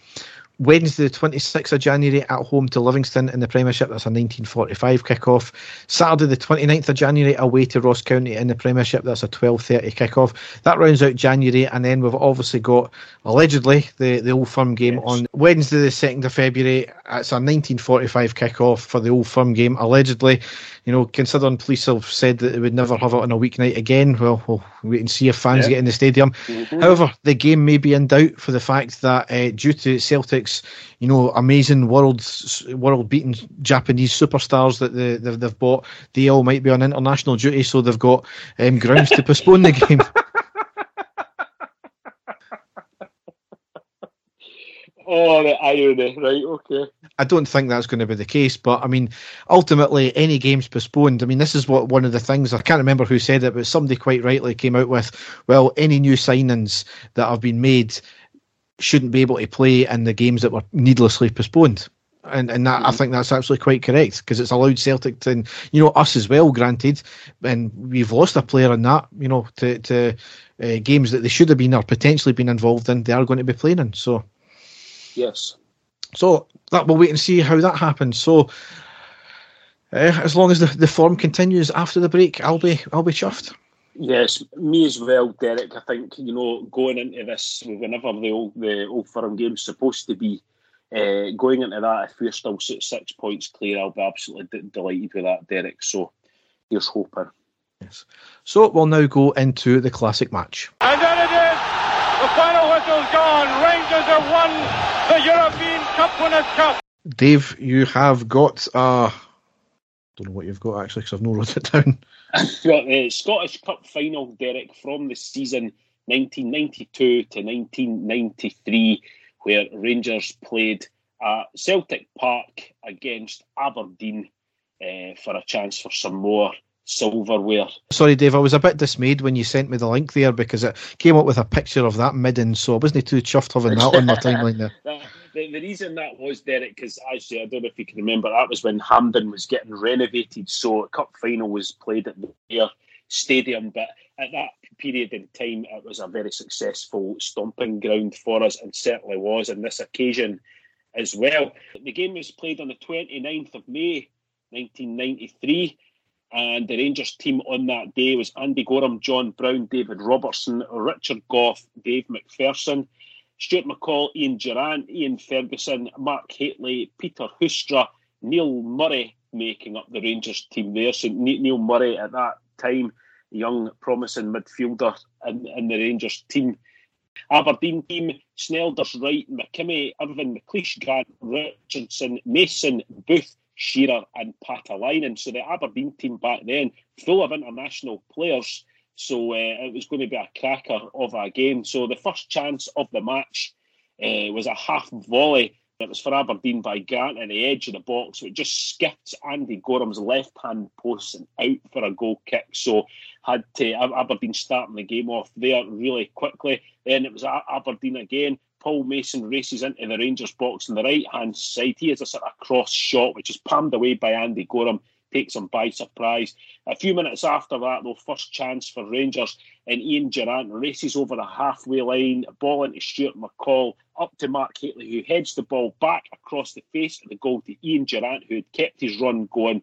Wednesday, the 26th of January, at home to Livingston in the Premiership. That's a 1945 kick-off. Saturday, the 29th of January, away to Ross County in the Premiership. That's a 12.30 kick-off. That rounds out January, and then we've obviously got, allegedly, the, the Old Firm game yes. on Wednesday, the 2nd of February. It's a 1945 kick-off for the Old Firm game, allegedly you know, considering police have said that they would never have it on a weeknight again, well, we'll wait and see if fans yeah. get in the stadium. Mm-hmm. However, the game may be in doubt for the fact that uh, due to Celtic's, you know, amazing world world beating Japanese superstars that they, they've, they've bought, they all might be on international duty, so they've got um, grounds to postpone the game. Oh, the irony, right? Okay. I don't think that's going to be the case, but I mean, ultimately, any games postponed. I mean, this is what one of the things I can't remember who said it, but somebody quite rightly came out with, well, any new signings that have been made shouldn't be able to play in the games that were needlessly postponed. And and that, mm-hmm. I think that's absolutely quite correct because it's allowed Celtic to, you know, us as well. Granted, and we've lost a player in that, you know, to to uh, games that they should have been or potentially been involved in. They are going to be playing in. So Yes. So that we'll wait and see how that happens. So uh, as long as the, the form continues after the break, I'll be I'll be chuffed. Yes, me as well, Derek. I think you know going into this whenever the old the old firm game's supposed to be. Uh, going into that, if we're still six points clear, I'll be absolutely d- delighted with that, Derek. So here's hoping. Yes. So we'll now go into the classic match. And then it is the final whistle's gone. Rangers have won the European Cup Winners' Cup. Dave, you have got uh don't know what you've got actually because I've not wrote it down. got the Scottish Cup final, Derek, from the season 1992 to 1993, where Rangers played at Celtic Park against Aberdeen uh, for a chance for some more silverware. Sorry, Dave, I was a bit dismayed when you sent me the link there because it came up with a picture of that midden, so I wasn't too chuffed having that on my timeline there. The, the, reason that was, Derek, because actually, I don't know if you can remember, that was when Hampden was getting renovated, so a cup final was played at the stadium, but at that period in time, it was a very successful stomping ground for us, and certainly was on this occasion as well. The game was played on the 29th of May 1993. And the Rangers team on that day was Andy Goram, John Brown, David Robertson, Richard Gough, Dave McPherson, Stuart McCall, Ian Durrant, Ian Ferguson, Mark Hateley, Peter Huistra, Neil Murray making up the Rangers team there. So Neil Murray at that time, young promising midfielder in, in the Rangers team. Aberdeen team, Snelders, Wright, McKimmie, Irvine, McLeish, Grant, Richardson, Mason, Booth, Shearer and Paatelainen. So the Aberdeen team back then, full of international players. So uh, it was going to be a cracker of a game. So the first chance of the match uh, was a half volley. It was for Aberdeen by Grant at the edge of the box. So it just skipped Andy Goram's left hand post and out for a goal kick. So had to Aberdeen starting the game off there really quickly. Then it was Aberdeen again. Paul Mason races into the Rangers box on the right hand side. He has a sort of cross shot, which is palmed away by Andy Goram, takes him by surprise. A few minutes after that, though, first chance for Rangers, and Ian Durrant races over the halfway line, a ball into Stuart McCall, up to Mark Hateley, who heads the ball back across the face of the goal to Ian Durrant, who had kept his run going.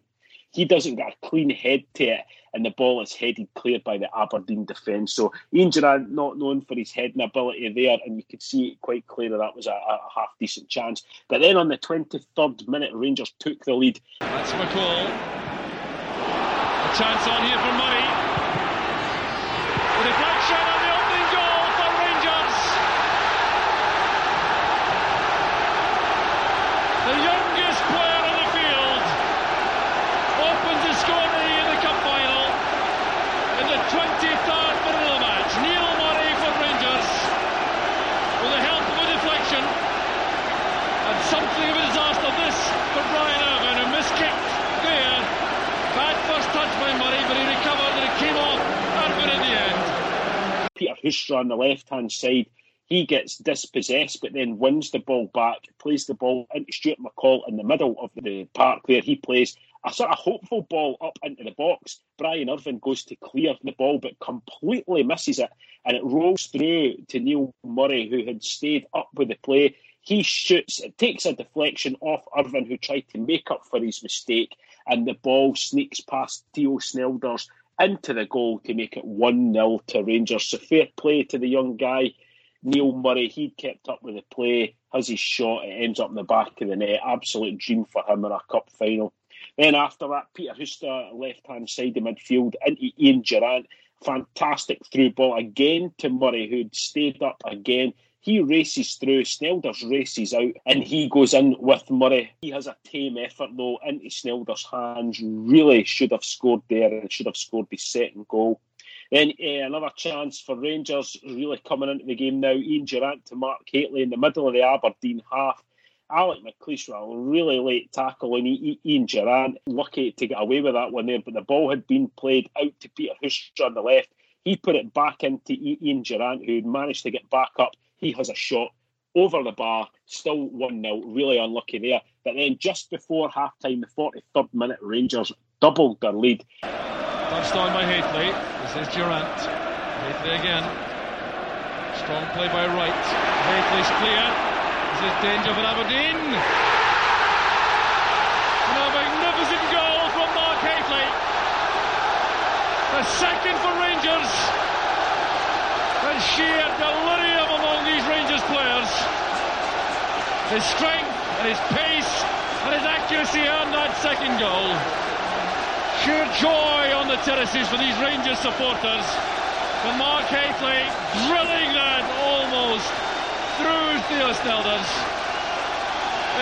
He doesn't get a clean head to it, and the ball is headed clear by the Aberdeen defence. So Ian Durrant not known for his heading ability there, and you could see it quite clearly that was a, a half decent chance. But then on the 23rd minute, Rangers took the lead. That's McCall. A chance on here for Murray. The deflection and the opening goal for Rangers. The youngest player on the field opens the scoring in the cup final in the 23rd minute of the match. Neil Murray for Rangers with the help of a deflection and something of a disaster this for Brian Irvine who miskicked there. Bad first touch by Murray but he recovered and it came off Irvine in the end. On the left hand side he gets dispossessed but then wins the ball back, plays the ball into Stuart McCall in the middle of the park where he plays a sort of hopeful ball up into the box. Brian Irvine goes to clear the ball but completely misses it and it rolls through to Neil Murray who had stayed up with the play. He shoots, it takes a deflection off Irvine who tried to make up for his mistake and the ball sneaks past Theo Snelders into the goal to make it 1 0 to Rangers. So fair play to the young guy. Neil Murray, he kept up with the play, has his shot, it ends up in the back of the net. Absolute dream for him in a cup final. Then after that, Peter Huistra, left hand side of midfield, into Ian Durrant. Fantastic through ball again to Murray, who'd stayed up again. He races through, Snelders races out, and he goes in with Murray. He has a tame effort though into Snelders' hands. Really should have scored there and should have scored the second goal. Then uh, another chance for Rangers really coming into the game now. Ian Durrant to Mark Hateley in the middle of the Aberdeen half. Alec McLeish with a really late tackle on Ian Durrant. Lucky to get away with that one there, but the ball had been played out to Peter Huistra on the left. He put it back into Ian Durrant, who managed to get back up. He has a shot over the bar, still 1 0. Really unlucky there. But then just before half time, the 43rd minute, Rangers doubled their lead. Touched on by Hateley. This is Durrant. Hateley again. Strong play by Wright. Hateley's clear. This is danger for Aberdeen. And a magnificent goal from Mark Hateley. The second for Rangers. And sheer delirium among these Rangers players. His strength and his pace and his accuracy earned that second goal. Sheer joy on the terraces for these Rangers supporters. But Mark Hateley drilling that almost through Theo Snelders.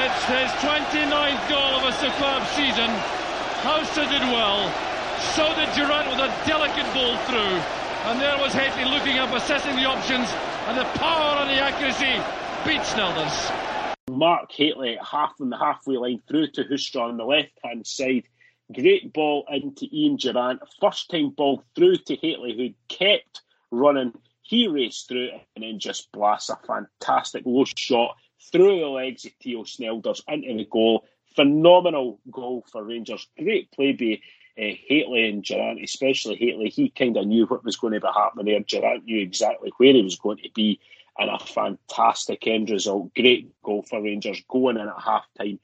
It's his 29th goal of a superb season. Hauser did well. So did Durrant with a delicate ball through. And there was Hateley looking up, assessing the options, and the power and the accuracy beat Snelders. Mark Hateley half on the halfway line through to Huistra on the left hand side. Great ball into Ian Durrant. First time ball through to Hateley, who kept running. He raced through and then just blasts a fantastic low shot through the legs of Theo Snelders into the goal. Phenomenal goal for Rangers. Great play by uh, Hateley and Durrant, especially Hateley. He kind of knew what was going to be happening there. Durrant knew exactly where he was going to be, and a fantastic end result. Great goal for Rangers going in at half time,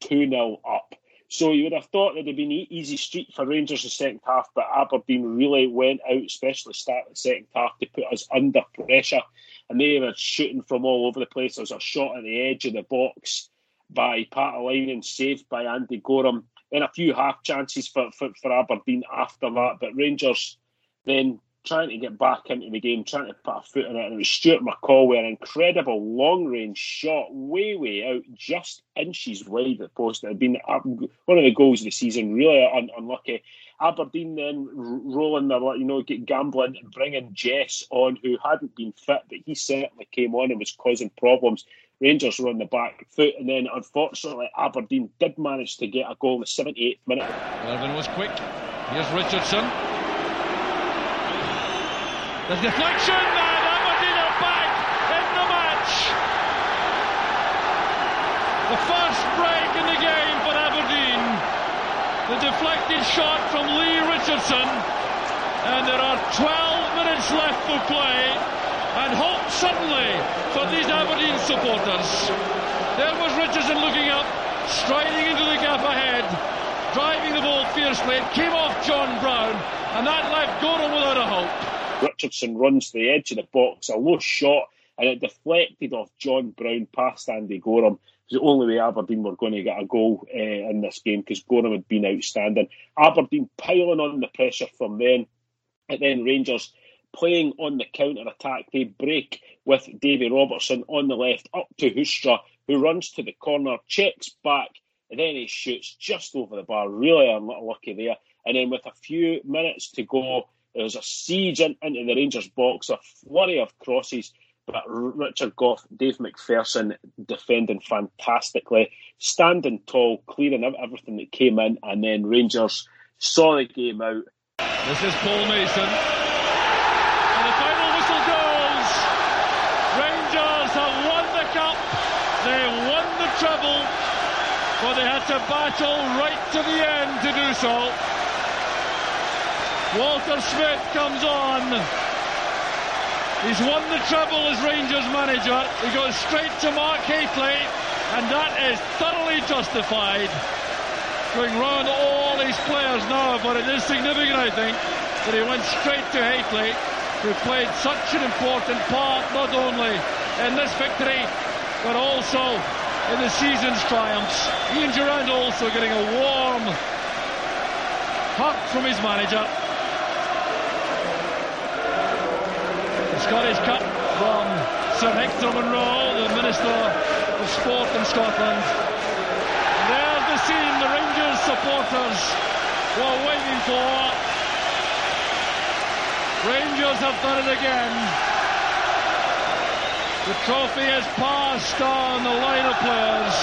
2 0 up. So you would have thought that it'd been an easy street for Rangers in the second half, but Aberdeen really went out, especially start the second half, to put us under pressure. And they were shooting from all over the place. There was a shot at the edge of the box by Paatelainen, saved by Andy Goram. Then a few half chances for, for, for Aberdeen after that. But Rangers then trying to get back into the game, trying to put a foot in it. And it was Stuart McCall with an incredible long range shot, way, way out, just inches wide of the post. It had been one of the goals of the season, really un- unlucky. Aberdeen then rolling their, you know, get gambling bringing Jess on, who hadn't been fit, but he certainly came on and was causing problems. Rangers were on the back foot, and then unfortunately Aberdeen did manage to get a goal in the 78th minute. Irvin was quick. Here's Richardson. The deflection, and Aberdeen are back in the match. The first break in the game for Aberdeen. The deflected shot from Lee Richardson, and there are 12 minutes left to play. And hope suddenly for these Aberdeen supporters. There was Richardson looking up, striding into the gap ahead, driving the ball fiercely. It came off John Brown, and that left Goram without a hope. Richardson runs to the edge of the box, a low shot, and it deflected off John Brown past Andy Goram. It was the only way Aberdeen were going to get a goal uh, in this game because Goram had been outstanding. Aberdeen piling on the pressure from then, and then Rangers playing on the counter attack. They break with Davy Robertson on the left up to Huistra, who runs to the corner, checks back, and then he shoots just over the bar. Really unlucky there. And then with a few minutes to go, there was a siege in, into the Rangers box, a flurry of crosses, but Richard Gough, Dave McPherson defending fantastically, standing tall, clearing everything that came in, and then Rangers saw the game out. This is Paul Mason. And the final whistle goes. Rangers have won the cup. They won the treble, but they had to battle right to the end to do so. Walter Smith comes on. He's won the treble as Rangers manager. He goes straight to Mark Hateley, and that is thoroughly justified. Going round all these players now, but it is significant, I think, that he went straight to Hateley, who played such an important part not only in this victory, but also in the season's triumphs. Ian Durrant also getting a warm hug from his manager. Scottish Cup from Sir Hector Munro, the Minister of Sport in Scotland. There's the scene the Rangers supporters were waiting for. Rangers have done it again. The trophy has passed on the line of players.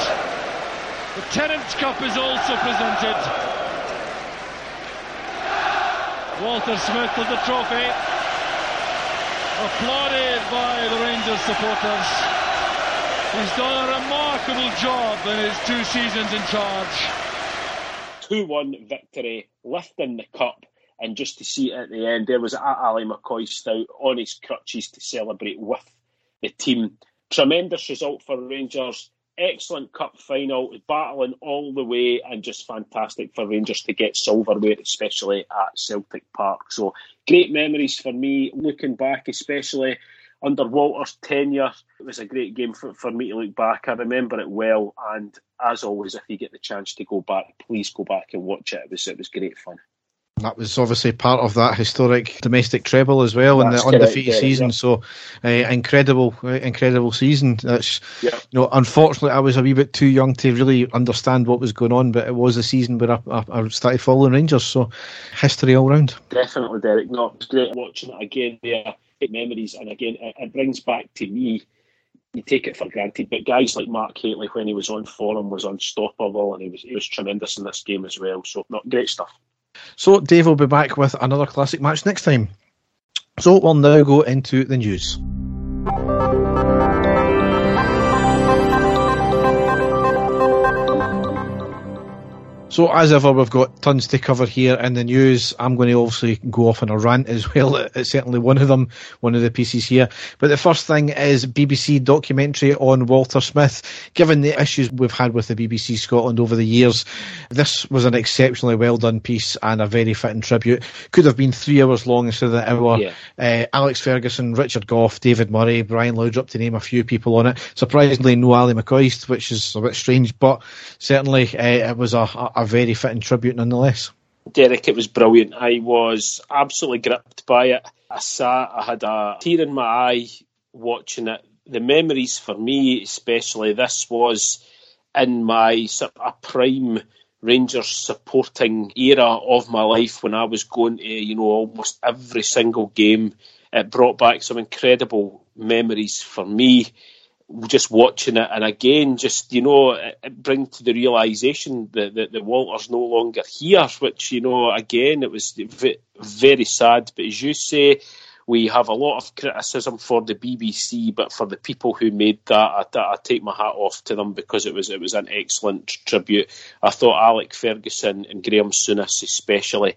The Tennent's Cup is also presented. Walter Smith with the trophy applauded by the Rangers supporters. He's done a remarkable job in his two seasons in charge. 2 1 victory, lifting the cup, and just to see it at the end, there was Ali McCoist on his crutches to celebrate with the team. Tremendous result for Rangers excellent cup final, battling all the way, and just fantastic for Rangers to get silverware, especially at Celtic Park. So great memories for me looking back, especially under Walter's tenure. It was a great game for, for me to look back. I remember it well, and as always, if you get the chance to go back, please go back and watch it. It was it was great fun. That was obviously part of that historic domestic treble as well in the undefeated season. Yeah. So, uh, incredible, uh, incredible season. That's yeah. you know, unfortunately, I was a wee bit too young to really understand what was going on, but it was a season where I, I, I started following Rangers. So, history all round. Definitely, Derek. No, it's great watching it again. There, memories, and again, it, it brings back to me you take it for granted. But guys like Mark Hateley, when he was on form, was unstoppable, and he was he was tremendous in this game as well. So, not great stuff. So, Dave will be back with another classic match next time. So, we'll now go into the news. So, as ever, we've got tons to cover here in the news. I'm going to obviously go off on a rant as well. It's certainly one of them, one of the pieces here. But the first thing is BBC documentary on Walter Smith. Given the issues we've had with the BBC Scotland over the years, this was an exceptionally well done piece and a very fitting tribute. Could have been three hours long instead of the hour. Yeah. Uh, Alex Ferguson, Richard Gough, David Murray, Brian Laudrup, to name a few people on it. Surprisingly, no Ali McCoist, which is a bit strange, but certainly uh, it was a, a a very fitting tribute nonetheless. Derek, it was brilliant. I was absolutely gripped by it. I sat, I had a tear in my eye watching it. The memories for me, especially, this was in my sort of prime Rangers supporting era of my life when I was going to, you know, almost every single game. It brought back some incredible memories for me just watching it, and again, just you know, it bring to the realization that, that, that Walter's no longer here. Which you know, again, it was very sad. But as you say, we have a lot of criticism for the BBC, but for the people who made that, I, I, take my hat off to them because it was it was an excellent tribute. I thought Alec Ferguson and Graham Souness, especially,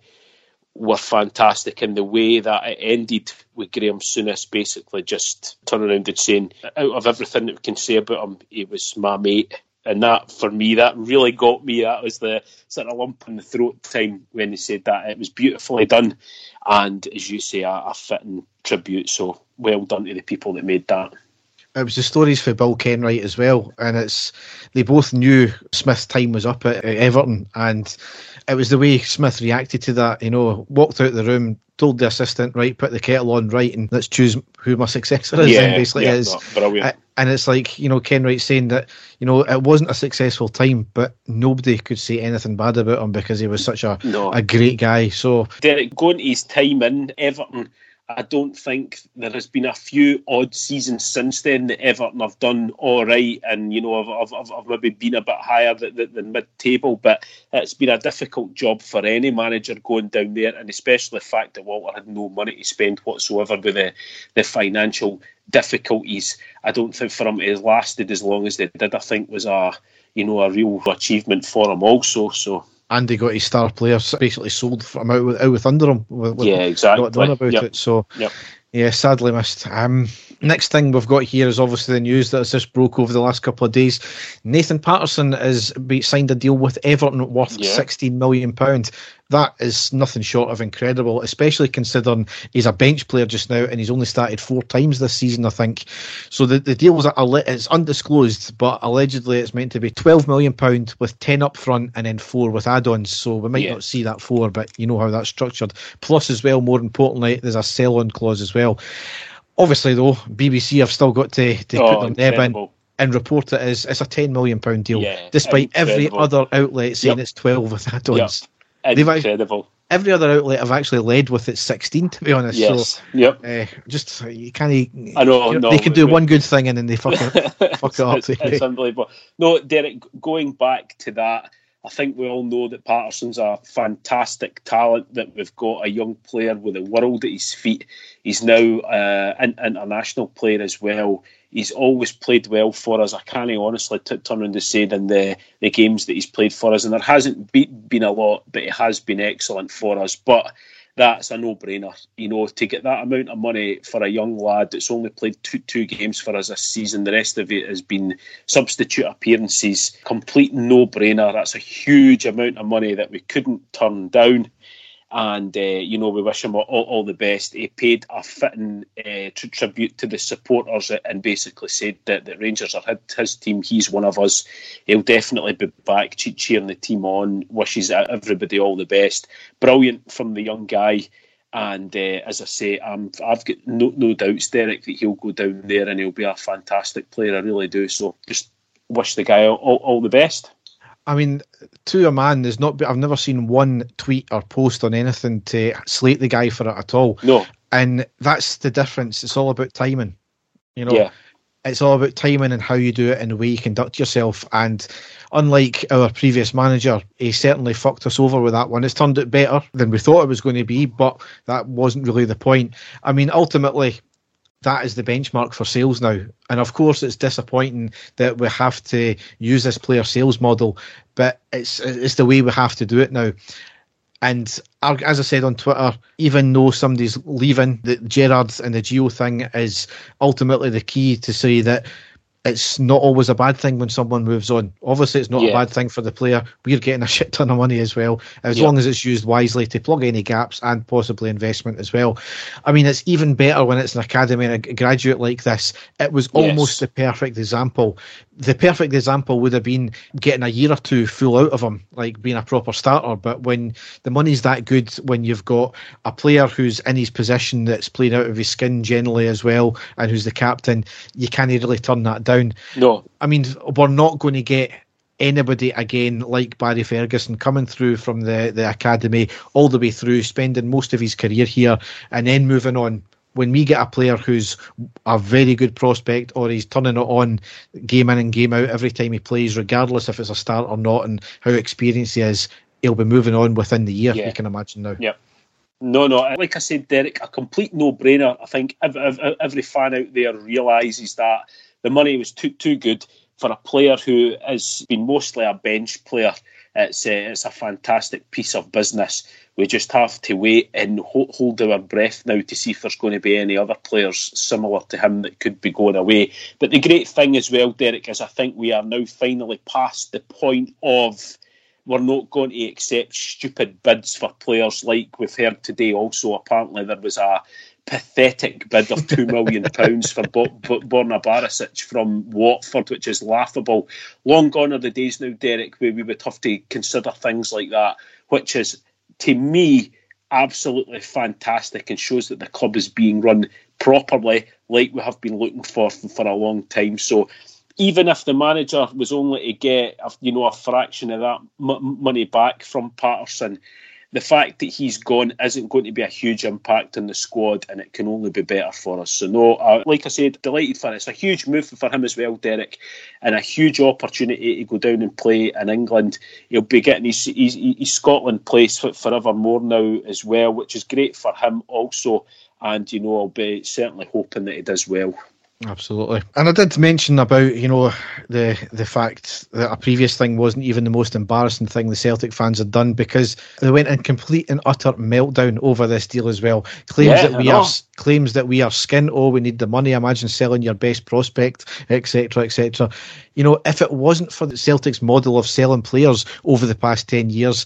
were fantastic in the way that it ended with Graham Souness basically just turning around and saying, out of everything that we can say about him, he was my mate. And that, for me, that really got me. That was the sort of lump in the throat time when he said that. It was beautifully done. And as you say, a, a fitting tribute. So well done to the people that made that it was the stories for Bill Kenwright as well, and it's they both knew Smith's time was up at, at, Everton, and it was the way Smith reacted to that. You know, walked out the room, told the assistant, right, put the kettle on, right, and let's choose who my successor is. Yeah, and basically yeah, is. brilliant. And it's like you know Kenwright saying that you know it wasn't a successful time, but nobody could say anything bad about him because he was such a no. a great guy. So Derek, going to his time in Everton I don't think there has been a few odd seasons since then that Everton have done all right, and you know, I've, I've, I've maybe been a bit higher than, than mid-table, but it's been a difficult job for any manager going down there, and especially the fact that Walter had no money to spend whatsoever with the, the financial difficulties. I don't think for him it has lasted as long as they did. I think was a you know a real achievement for him also. So Andy got his star players basically sold from out with, out with under him. With, yeah, exactly. Done about yep. it. So, yep. yeah, sadly missed. Um, next thing we've got here is obviously the news that has just broke over the last couple of days. Nathan Patterson has signed a deal with Everton worth yeah. £16 million. That is nothing short of incredible, especially considering he's a bench player just now and he's only started four times this season, I think. So the, the deal was it's undisclosed, but allegedly it's meant to be £12 million with 10 up front and then four with add ons. So we might yeah. not see that four, but you know how that's structured. Plus, as well, more importantly, there's a sell on clause as well. Obviously, though, BBC have still got to, to oh, put their neb in and report it as it's a ten million pound deal, yeah, despite incredible. every other outlet saying yep. it's twelve with add-ons. Yep. Incredible. every other outlet I've actually led with its sixteen, to be honest. Yes. So, yep. Uh, just you can't. I know. No, they can do one good thing and then they fuck it, fuck it up. It's, it's unbelievable. No, Derek. Going back to that I think we all know that Patterson's a fantastic talent, that we've got a young player with the world at his feet. He's now uh, an international player as well. He's always played well for us. I can't honestly t- turn around to say in the, the games that he's played for us, and there hasn't be, been a lot, but he has been excellent for us. But that's a no-brainer. You know, to get that amount of money for a young lad that's only played two two games for us this season, the rest of it has been substitute appearances. Complete no-brainer. That's a huge amount of money that we couldn't turn down and uh, you know we wish him all, all, the best. He paid a fitting uh, tribute to the supporters and basically said that, the Rangers are his team. He's one of us. He'll definitely be back cheering the team on. Wishes everybody all the best. Brilliant from the young guy. And uh, as I say, I'm, I've got no, no doubts, Derek, that he'll go down there and he'll be a fantastic player. I really do. So just wish the guy all, all the best. I mean, to a man, there's not. I've never seen one tweet or post on anything to slate the guy for it at all. No, and that's the difference. It's all about timing. You know, yeah. It's all about timing and how you do it and the way you conduct yourself. And unlike our previous manager, he certainly fucked us over with that one. It's turned out better than we thought it was going to be, but that wasn't really the point. I mean, ultimately, that is the benchmark for sales now. And of course, it's disappointing that we have to use this player sales model, but it's it's the way we have to do it now. And as I said on Twitter, even though somebody's leaving, the Gerrard and the Gio thing is ultimately the key to say that it's not always a bad thing when someone moves on. Obviously, it's not yeah. a bad thing for the player. We're getting a shit ton of money as well, as yeah. long as it's used wisely to plug any gaps and possibly investment as well. I mean, it's even better when it's an academy and a graduate like this. It was almost yes. the perfect example the perfect example would have been getting a year or two full out of him, like being a proper starter. But when the money's that good, when you've got a player who's in his position that's playing out of his skin generally as well, and who's the captain, you can't really turn that down. No. I mean, we're not going to get anybody again like Barry Ferguson coming through from the, the academy all the way through, spending most of his career here, and then moving on when we get a player who's a very good prospect or he's turning it on game in and game out every time he plays, regardless if it's a start or not, and how experienced he is, he'll be moving on within the year. Yeah. You can imagine now. Yep. No, no. Like I said, Derek, a complete no-brainer. I think every, every fan out there realises that the money was too too good for a player who has been mostly a bench player. It's a, it's a fantastic piece of business we just have to wait and hold our breath now to see if there's going to be any other players similar to him that could be going away. But the great thing as well, Derek, is I think we are now finally past the point of we're not going to accept stupid bids for players like we've heard today. Also, apparently there was a pathetic bid of two million pounds for Bo- Bo- Borna Barisic from Watford, which is laughable. Long gone are the days now, Derek, where we would have to consider things like that, which is to me, absolutely fantastic and shows that the club is being run properly, like we have been looking for for a long time. So, even if the manager was only to get you know a fraction of that m- money back from Patterson, the fact that he's gone isn't going to be a huge impact on the squad, and it can only be better for us. So, no, uh, like I said, delighted for it. It's a huge move for him as well, Derek, and a huge opportunity to go down and play in England. He'll be getting his, his, his Scotland place for, forever more now as well, which is great for him also. And, you know, I'll be certainly hoping that he does well. Absolutely, and I did mention about you know the the fact that a previous thing wasn't even the most embarrassing thing the Celtic fans had done because they went in complete and utter meltdown over this deal as well. Claims yeah, that we are claims that we are skin. Oh, we need the money. Imagine selling your best prospect, etc., etc. You know, if it wasn't for the Celtic's model of selling players over the past ten years,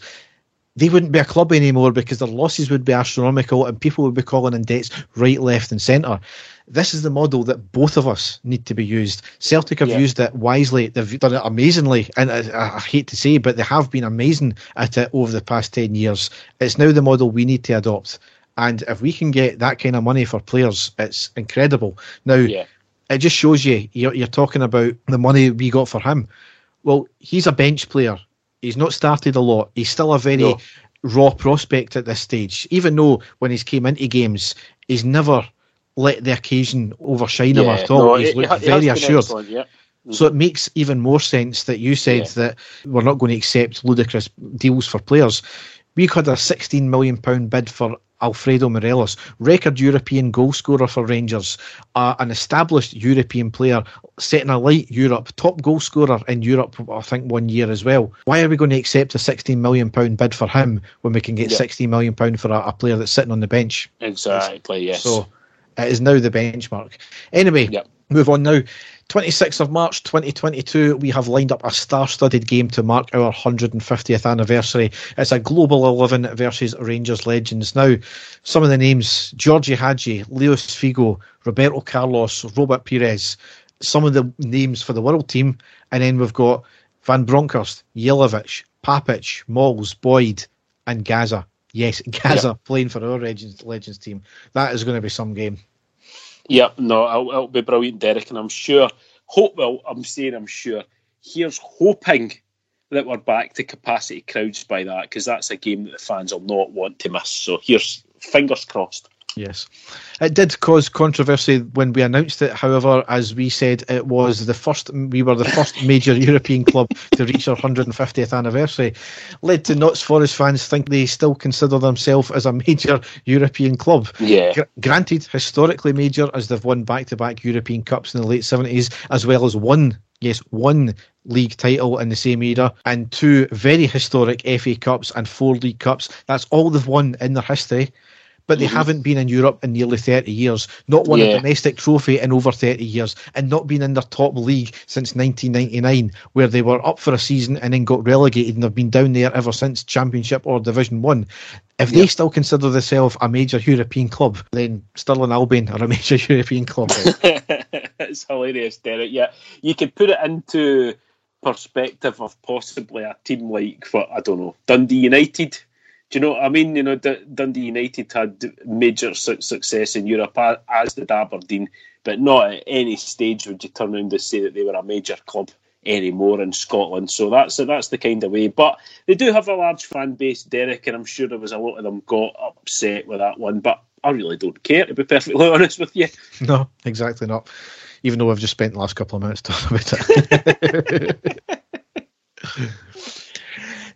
they wouldn't be a club anymore because their losses would be astronomical and people would be calling in debts right, left, and centre this is the model that both of us need to be used. Celtic have yeah. used it wisely. They've done it amazingly, and I, I, hate to say, but they have been amazing at it over the past ten years. It's now the model we need to adopt, and if we can get that kind of money for players, it's incredible. Now, yeah. it just shows you you're, you're talking about the money we got for him. Well, he's a bench player. He's not started a lot. He's still a very no. raw prospect at this stage. Even though when he's came into games, he's never let the occasion overshine yeah, him at all. No, He's looked it, very assured. Yeah. Mm-hmm. So it makes even more sense that you said yeah. that we're not going to accept ludicrous deals for players. We had a £16 million bid for Alfredo Morelos, record European goal scorer for Rangers, uh, an established European player, setting a light Europe, top goal scorer in Europe, I think, one year as well. Why are we going to accept a £16 million bid for him when we can get yeah. £16 million for a, a, player that's sitting on the bench? Exactly, yes. So it is now the benchmark. Anyway, yep. move on now. 26th of March 2022, we have lined up a star studded game to mark our 150th anniversary. It's a Global 11 versus Rangers Legends. Now, some of the names Georgie Hagi, Luis Figo, Roberto Carlos, Robert Pires, some of the names for the world team. And then we've got Van Bronckhorst, Jelavic, Papac, Mols, Boyd, and Gazza. Yes, Gazza yep. playing for our Legends, Legends team. That is going to be some game. Yep, no, it'll, it'll be brilliant, Derek, and I'm sure. Hope well, I'm saying I'm sure. Here's hoping that we're back to capacity crowds by that because that's a game that the fans will not want to miss. So here's fingers crossed. Yes. It did cause controversy when we announced it. However, as we said, it was the first, we were the first major European club to reach our 150th anniversary. Led to Notts Forest fans think they still consider themselves as a major European club. Yeah. Gr- granted, historically major as they've won back to back European Cups in the late 70s, as well as one yes, one league title in the same era and two very historic FA Cups and four League Cups. That's all they've won in their history. But they Mhm. haven't been in Europe in nearly 30 years, not won Yeah. a domestic trophy in over 30 years, and not been in their top league since 1999, where they were up for a season and then got relegated and have been down there ever since Championship or Division 1. If they still consider themselves a major European club, then Stirling Albion are a major European club. it's hilarious, Derek. Yeah, you could put it into perspective of possibly a team like, what I don't know, Dundee United. Do you know what I mean? You know, D- Dundee United had major su- success in Europe, as did Aberdeen, but not at any stage would you turn around and say that they were a major club anymore in Scotland. So that's that's the kind of way. But they do have a large fan base, Derek, and I'm sure there was a lot of them got upset with that one. But I really don't care, to be perfectly honest with you. No, exactly not. Even though I've just spent the last couple of minutes talking about it.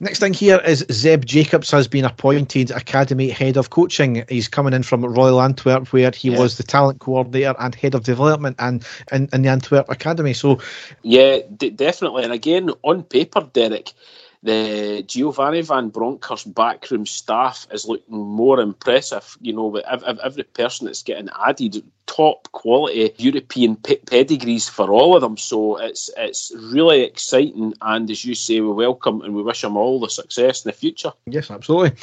Next thing here is Zeb Jacobs has been appointed Academy Head of Coaching. He's coming in from Royal Antwerp, where he Yeah. was the talent coordinator and head of development and in, in the Antwerp Academy. So, Yeah, d- definitely. And again, on paper, Derek, the Giovanni Van Bronckhorst backroom staff is looking more impressive. You know, with ev- ev- every person that's getting added, top quality European pe- pedigrees for all of them. So it's it's really exciting. And as you say, we welcome and we wish them all the success in the future. yes, absolutely.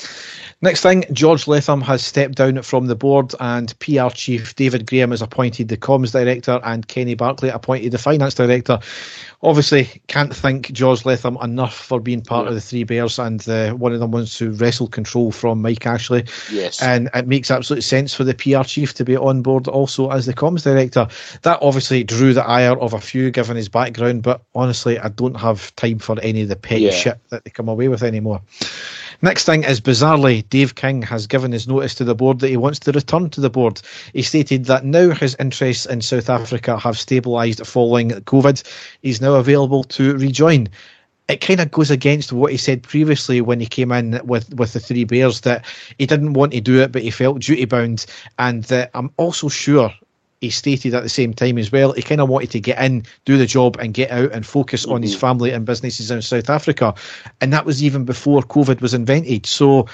Next thing, George Latham has stepped down from the board, and PR chief David Graham is appointed the comms director, and Kenny Barclay appointed the finance director. Obviously, can't thank George Latham enough for being part Yeah. of the Three Bears, and uh, one of them wants to wrestle control from Mike Ashley. Yes. And it makes absolute sense for the PR chief to be on board also as the comms director. That obviously drew the ire of a few given his background, but honestly, I don't have time for any of the petty Yeah. shit that they come away with anymore. Next thing is bizarrely, Dave King has given his notice to the board that he wants to return to the board. He stated that now his interests in South Africa have stabilised following COVID. He's now available to rejoin. It kind of goes against what he said previously when he came in with, with the Three Bears that he didn't want to do it, but he felt duty bound. And that I'm also sure he stated at the same time as well, he kind of wanted to get in, do the job, and get out and focus on his Mhm. family and businesses in South Africa. And that was even before COVID was invented. So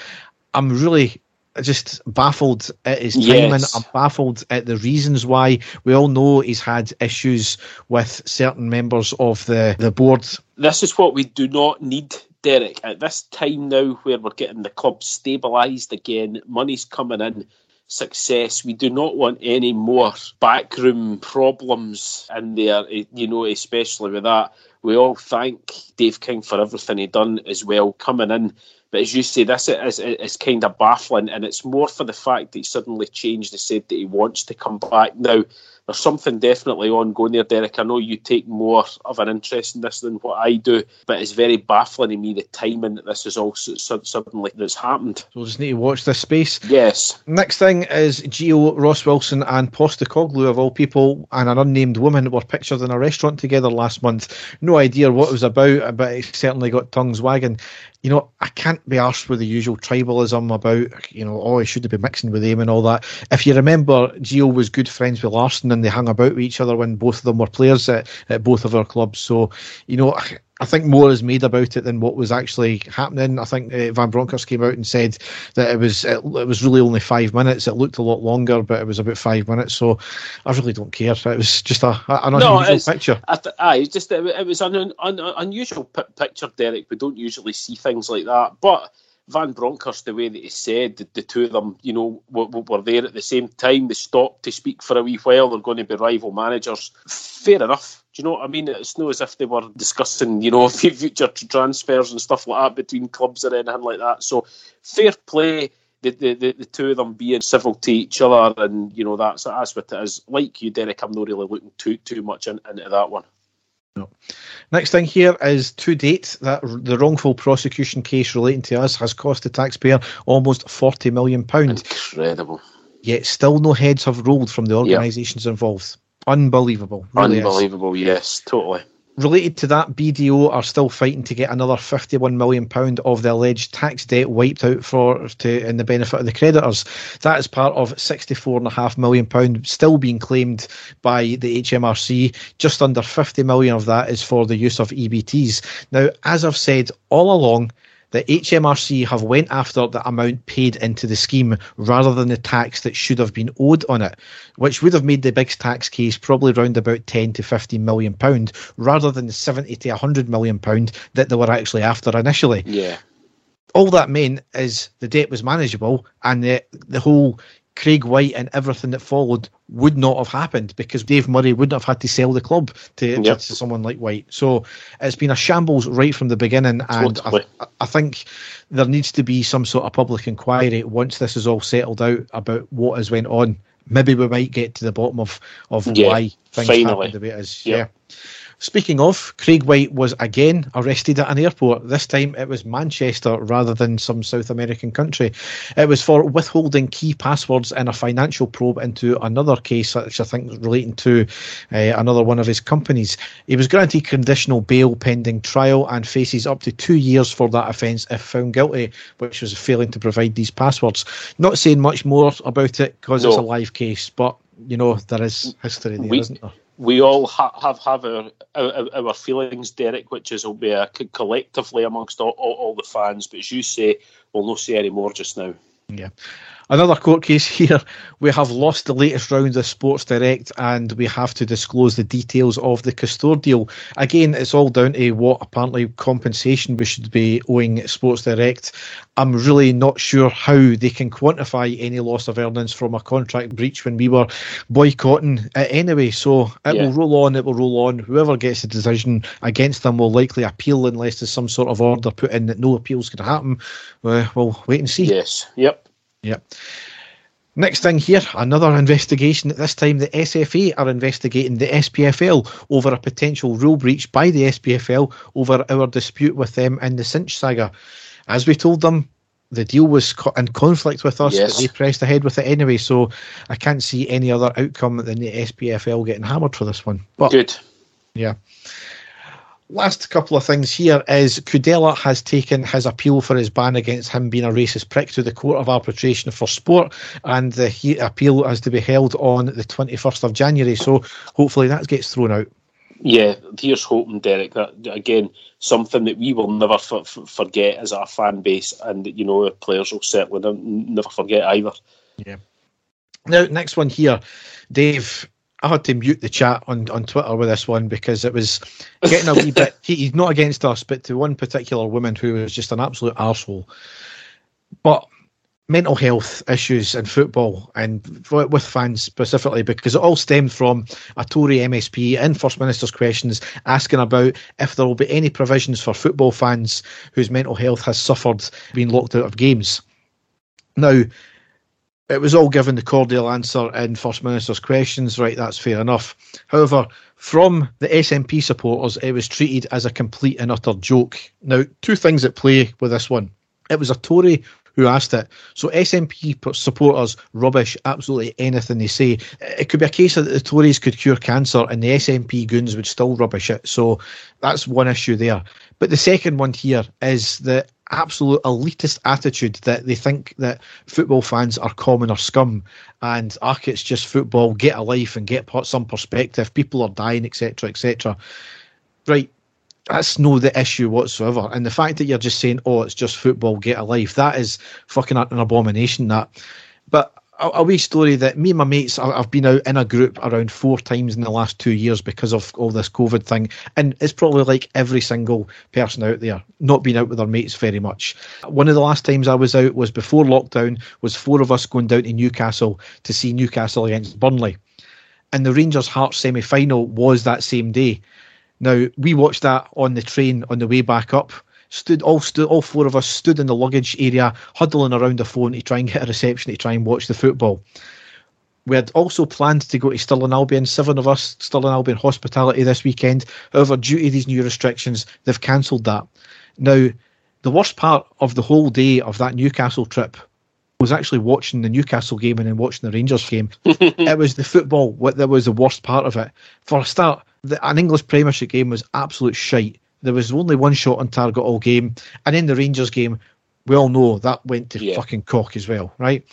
I'm really just baffled at his timing. Yes. I'm baffled at the reasons why. We all know he's had issues with certain members of the, the board. this is what we do not need, Derek. At this time now, where we're getting the club stabilised again, money's coming in, success. We do not want any more backroom problems in there. eh, You know, especially with that. We all thank Dave King for everything he done as well coming in. But as you say, this is, is, kind of baffling, and it's more for the fact that he suddenly changed and said that he wants to come back. Now there's something definitely ongoing there, Derek. I know you take more of an interest in this than what I do, but it's very baffling to me the timing that this is all su- su- suddenly that's happened. So we'll just need to watch this space. Yes, Next thing is Gio Ross Wilson and Postecoglou of all people and an unnamed woman were pictured in a restaurant together last month. No idea what it was about, but it certainly got tongues wagging. You know, I can't be arsed with the usual tribalism about, you know, oh, he should have been mixing with him and all that. If you remember, Gio was good friends with Larsson and they hung about with each other when both of them were players at, at both of our clubs. So, you know, I think more is made about it than what was actually happening. I think uh, Van Bronckhorst came out and said that it was it, it was really only five minutes. It looked a lot longer, but it was about five minutes. So I really don't care. It was just a, an No, unusual it's- picture. I th- aye, just it, it was an un- un- unusual p- picture, Derek. We don't usually see things like that, but. Van Bronckhorst, the way that he said that the two of them, you know, were, were there at the same time. They stopped to speak for a wee while. They're going to be rival managers. Fair enough. Do you know what I mean? It's not as if they were discussing, you know, future transfers and stuff like that between clubs or anything like that. So fair play. The, the, the, the two of them being civil to each other, and you know that's that's what it is. Like you, Derek, I'm not really looking too too much in, into that one. Next thing here is to date that the wrongful prosecution case relating to us has cost the taxpayer almost forty million pounds. Incredible. yet still no heads have rolled from the organisations yep. involved. Unbelievable. Really Unbelievable, is. yes, totally. Related to that, BDO are still fighting to get another £51 million of the alleged tax debt wiped out for to in the benefit of the creditors. That is part of £64.5 million still being claimed by the HMRC. Just under £50 million of that is for the use of EBTs. Now, as I've said all along, the HMRC have went after the amount paid into the scheme rather than the tax that should have been owed on it, which would have made the big tax case probably round about 10 to 15 million pound rather than the 70 to 100 million pound that they were actually after initially. Yeah. All that meant is the debt was manageable and the the whole Craig Whyte and everything that followed would not have happened because Dave Murray wouldn't have had to sell the club to, yep. to someone like Whyte. So it's been a shambles right from the beginning, and. I, I, think there needs to be some sort of public inquiry once this is all settled out about what has went on. Maybe we might get to the bottom of of yeah, why things finally. happened the way it is. Yep. Yeah. Speaking of, Craig Whyte was again arrested at an airport. This time it was Manchester rather than some South American country. It was for withholding key passwords in a financial probe into another case, which I think is relating to uh, another one of his companies. He was granted conditional bail pending trial and faces up to two years for that offence if found guilty, which was failing to provide these passwords. Not saying much more about it because no. it's a live case, but you know there is history there, we, not there? We all ha- have have our, our, our feelings, Derek, which is will be a collectively amongst all, all, all, the fans. But as you say, we'll not say any more just now. Yeah. Another court case here. We have lost the latest round of Sports Direct and we have to disclose the details of the Castore deal. Again, it's all down to what apparently compensation we should be owing Sports Direct. I'm really not sure how they can quantify any loss of earnings from a contract breach when we were boycotting it anyway. So it yeah. will roll on, it will roll on. Whoever gets the decision against them will likely appeal unless there's some sort of order put in that no appeals can happen. Uh, we'll wait and see. Yes, yep. Yep. Next thing here, another investigation. At this time, the SFA are investigating the SPFL over a potential rule breach by the SPFL over our dispute with them in the Cinch saga. As we told them, the deal was in conflict with us, yes. but they pressed ahead with it anyway. So I can't see any other outcome than the SPFL getting hammered for this one. But, Good. Yeah last couple of things here is Kudela has taken his appeal for his ban against him being a racist prick to the Court of Arbitration for Sport, and the he, appeal has to be held on the 21st of January. So hopefully that gets thrown out. Yeah, here's hoping, Derek. That again, something that we will never f- f- forget as our fan base, and you know, players will certainly never forget either. Yeah. Now, next one here, Dave. I had to mute the chat on, on Twitter with this one because it was getting a wee bit he's not against us, but to one particular woman who was just an absolute arsehole. But mental health issues in football and with fans specifically because it all stemmed from a Tory MSP in First Minister's questions asking about if there will be any provisions for football fans whose mental health has suffered being locked out of games. Now, it was all given the cordial answer in First Minister's questions, right? That's fair enough. However, from the SNP supporters, it was treated as a complete and utter joke. Now, two things at play with this one. It was a Tory who asked it. So SNP supporters rubbish absolutely anything they say. It could be a case that the Tories could cure cancer and the SNP goons would still rubbish it. So that's one issue there. But the second one here is that absolute elitist attitude that they think that football fans are common or scum and arc it's just football get a life and get some perspective people are dying etc etc right that's no the issue whatsoever and the fact that you're just saying oh it's just football get a life that is fucking an abomination that. But a, a wee story that me and my mates, I've been out in a group around four times in the last two years because of all this COVID thing. And it's probably like every single person out there not being out with their mates very much. One of the last times I was out was before lockdown, was four of us going down to Newcastle to see Newcastle against Burnley. And the Rangers Hearts semi final was that same day. Now, we watched that on the train on the way back up stood all stood all four of us stood in the luggage area, huddling around the phone to try and get a reception to try and watch the football. We had also planned to go to Stirling Albion, seven of us, Stirling Albion hospitality this weekend. However, due to these new restrictions, they've cancelled that. Now, the worst part of the whole day of that Newcastle trip was actually watching the Newcastle game and then watching the Rangers game. it was the football that was the worst part of it. For a start, the, an English Premiership game was absolute shite. There was only one shot on target all game, and in the Rangers game, we all know that went to yeah. fucking cock as well, right?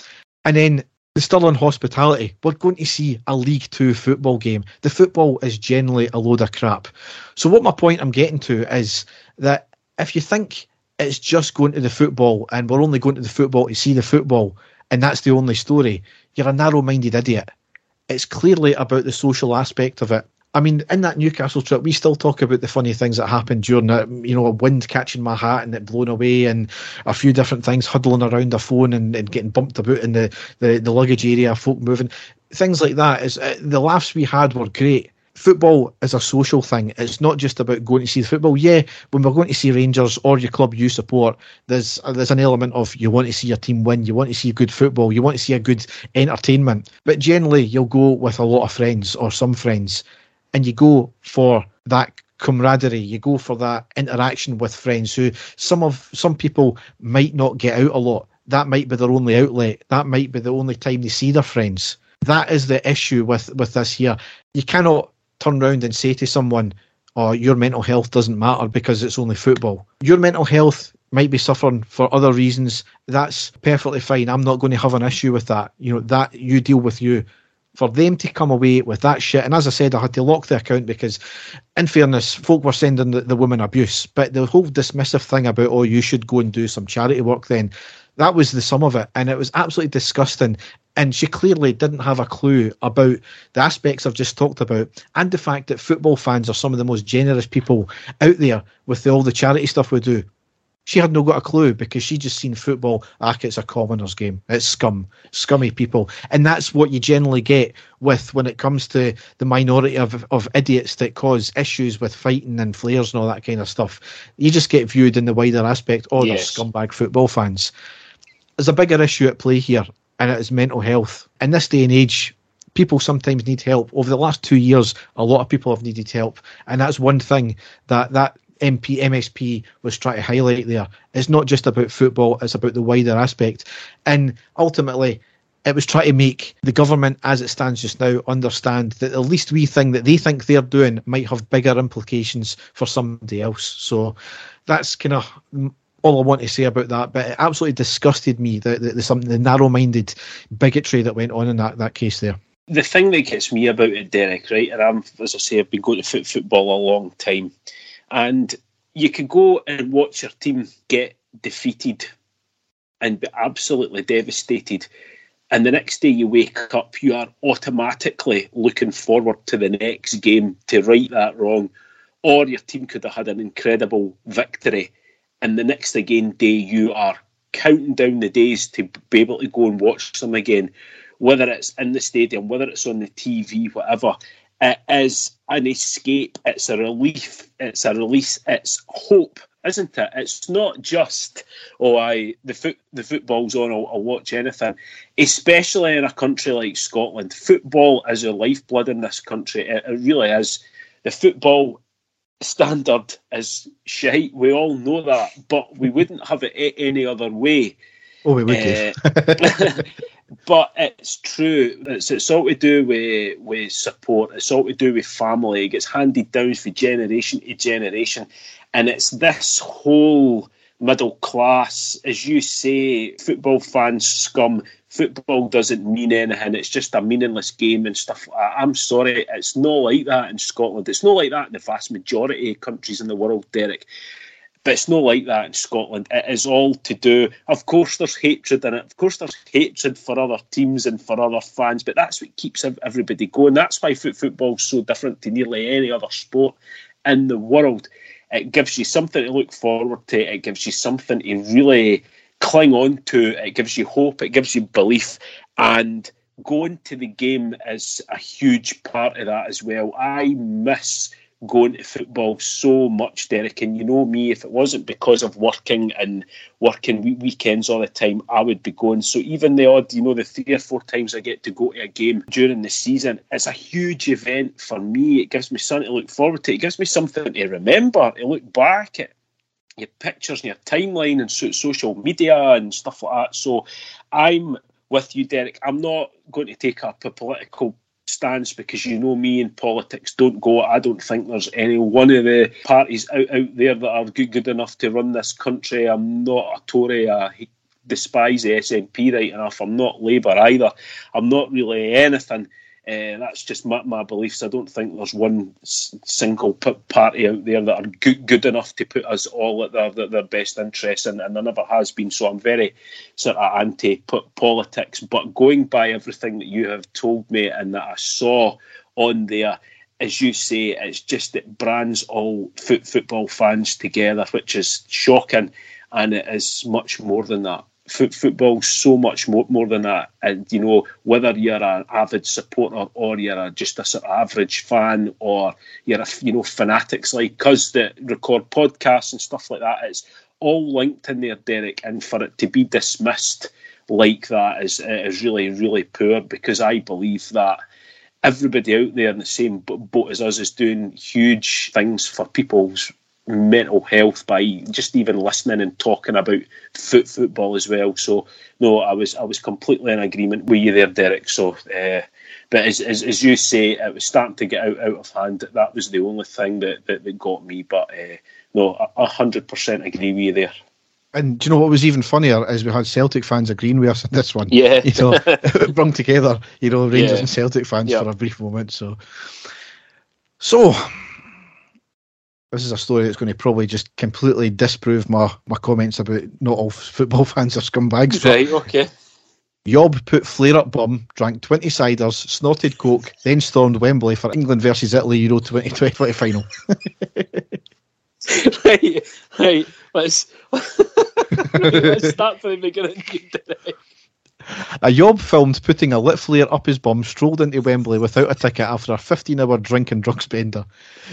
And then the Stirling hospitality. We're going to see a League Two football game. The football is generally a load of crap. So, what my point I'm getting to is that if you think it's just going to the football and we're only going to the football to see the football and that's the only story, you're a narrow minded idiot. It's clearly about the social aspect of it. I mean, in that Newcastle trip, we still talk about the funny things that happened during. You know, a wind catching my hat and it blown away, and a few different things huddling around a phone and, and getting bumped about in the, the, the luggage area, folk moving, things like that. Is uh, the laughs we had were great football is a social thing. It's not just about going to see the football. Yeah, when we're going to see Rangers or your club you support, there's there's an element of you want to see your team win, you want to see good football, you want to see a good entertainment. But generally, you'll go with a lot of friends or some friends, and you go for that camaraderie you go for that interaction with friends who some of some people might not get out a lot that might be their only outlet that might be the only time they see their friends that is the issue with with this here you cannot turn around and say to someone, "Oh, your mental health doesn't matter because it's only football." Your mental health might be suffering for other reasons. That's perfectly fine. I'm not going to have an issue with that. You know that you deal with you. For them to come away with that shit, and as I said, I had to lock the account because, in fairness, folk were sending the, the woman abuse. But the whole dismissive thing about, oh, you should go and do some charity work then, that was the sum of it. And it was absolutely disgusting and she clearly didn't have a clue about the aspects I've just talked about and the fact that football fans are some of the most generous people out there with the, all the charity stuff we do. She had no got a clue because she just seen football. Ah, it's a commoners game. It's scum, scummy people, and that's what you generally get with when it comes to the minority of of idiots that cause issues with fighting and flares and all that kind of stuff. You just get viewed in the wider aspect. Oh, yes. they're scumbag football fans. There's a bigger issue at play here, and it is mental health. In this day and age, people sometimes need help. Over the last two years, a lot of people have needed help, and that's one thing that that MP MSP was trying to highlight there. It's not just about football; it's about the wider aspect, and ultimately. It was trying to make the government, as it stands just now, understand that the least wee thing that they think they're doing might have bigger implications for somebody else. So that's kind of all I want to say about that. But it absolutely disgusted me the the, the, the narrow-minded bigotry that went on in that, that case there. The thing that gets me about it, Derek, right, and I'm as I say, I've been going to foot football a long time, and you could go and watch your team get defeated and be absolutely devastated. And the next day you wake up, you are automatically looking forward to the next game to right that wrong. Or your team could have had an incredible victory and the next again day you are counting down the days to be able to go and watch them again, whether it's in the stadium, whether it's on the TV, whatever. It is an escape. It's a relief. It's a release. It's hope, isn't it? It's not just oh, I the foot the football's on. I'll, I'll watch anything. Especially in a country like Scotland, football is a lifeblood in this country. It, it really is. The football standard is shite. We all know that, but we wouldn't have it any other way. Oh, we would. Uh, but it's true. It's, it's all to do with with support. It's all to do with family. It gets handed down from generation to generation, and it's this whole middle class, as you say, football fans scum football doesn't mean anything. It's just a meaningless game and stuff. I'm sorry, it's not like that in Scotland. It's not like that in the vast majority of countries in the world, Derek. But it's not like that in Scotland. It is all to do. Of course, there's hatred in it. Of course, there's hatred for other teams and for other fans. But that's what keeps everybody going. That's why football's so different to nearly any other sport in the world. It gives you something to look forward to. It gives you something to really cling on to. It gives you hope, it gives you belief, and going to the game is a huge part of that as well. I miss going to football so much, Derek. And you know me, if it wasn't because of working and working weekends all the time, I would be going. So even the odd, you know, the three or four times I get to go to a game during the season, it's a huge event for me. It gives me something to look forward to. It gives me something to remember, to look back at your pictures and your timeline and so, social media and stuff like that. So I'm with you, Derek. I'm not going to take up a political stance because you know me in politics don't go. I don't think there's any one of the parties out, out there that are good, good enough to run this country. I'm not a Tory. I despise the SNP right enough. I'm not Labour either. I'm not really anything uh, that's just my, my, beliefs. I don't think there's one single party out there that are good, good enough to put us all at their, their, their best interests, and, and there never has been. So I'm very sort of anti politics. But going by everything that you have told me and that I saw on there, as you say, it's just it brands all foot, football fans together, which is shocking, and it is much more than that foot, football so much more, more than that. And, you know, whether you're an avid supporter or you're a, just a sort of average fan or you're a, you know, fanatics like us that record podcasts and stuff like that, it's all linked in there, Derek. And for it to be dismissed like that is, is really, really poor because I believe that everybody out there in the same boat as us is doing huge things for people's mental health by just even listening and talking about foot football as well. So no, I was I was completely in agreement with you there, Derek. So, uh, but as, as, as you say, it was starting to get out, out of hand. That was the only thing that that, that got me. But uh, no, a hundred percent agree with you there. And do you know what was even funnier is we had Celtic fans agreeing with us in this one. Yeah, you know, brung together, you know, Rangers yeah. and Celtic fans for a brief moment. So, so this is a story that's going to probably just completely disprove my, my comments about not all football fans are scumbags. Right, okay. Yob put flare up bum, drank 20 ciders, snorted coke, then stormed Wembley for England versus Italy Euro 2020 final. right, right. Let's, let's start from the beginning. A yob filmed putting a lit flare up his bum strolled into Wembley without a ticket after a 15 hour drink and drugs bender.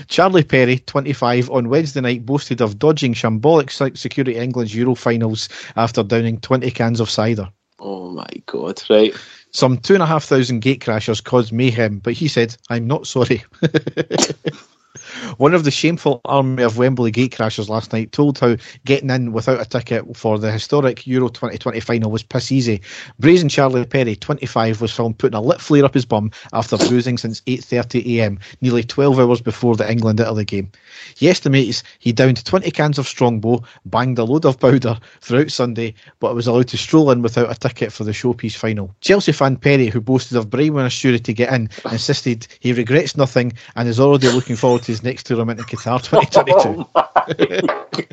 Charlie Perry, 25, on Wednesday night boasted of dodging shambolic security England's Euro finals after downing 20 cans of cider. Oh my god, right. Some two and a half thousand gate crashers caused mayhem, but he said, I'm not sorry. One of the shameful army of Wembley gate gatecrashers last night told how getting in without a ticket for the historic Euro 2020 final was piss easy. Brazen Charlie Perry, 25, was filmed putting a lit flare up his bum after boozing since 8.30am, nearly 12 hours before the England-Italy game. He estimates he downed 20 cans of Strongbow, banged a load of powder throughout Sunday, but was allowed to stroll in without a ticket for the showpiece final. Chelsea fan Perry, who boasted of bribing a steward to get in, insisted he regrets nothing and is already looking forward to his next tournament in Qatar 2022.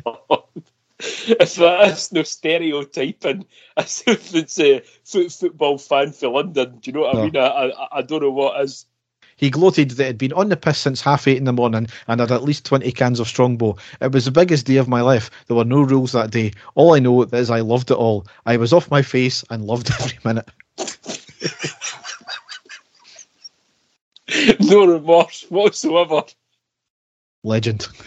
Oh is no stereotyping as if it's uh, a foot, football fan for London, do you know what no. I mean? I, I, I don't know what is. He gloated that he'd been on the piss since half eight in the morning and had at least 20 cans of Strongbow. It was the biggest day of my life. There were no rules that day. All I know is I loved it all. I was off my face and loved every minute. no remorse whatsoever. Legend.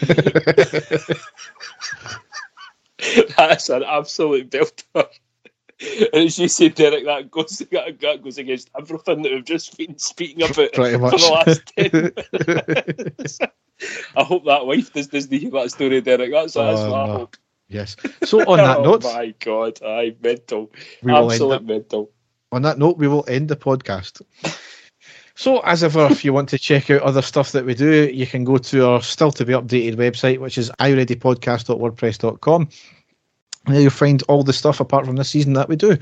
That's an absolute belter. And as you say, Derek, that goes that goes against everything that we've just been speaking about Pretty for the last ten minutes. I hope that wife does, doesn't hear that story, Derek. That's, that's oh, what I hope. Yes. So on that oh note, my God, I mental, absolute mental. On that note, we will end the podcast. So, as ever, if you want to check out other stuff that we do, you can go to our still to be updated website, which is ireadypodcast.wordpress.com. There you'll find all the stuff apart from this season that we do.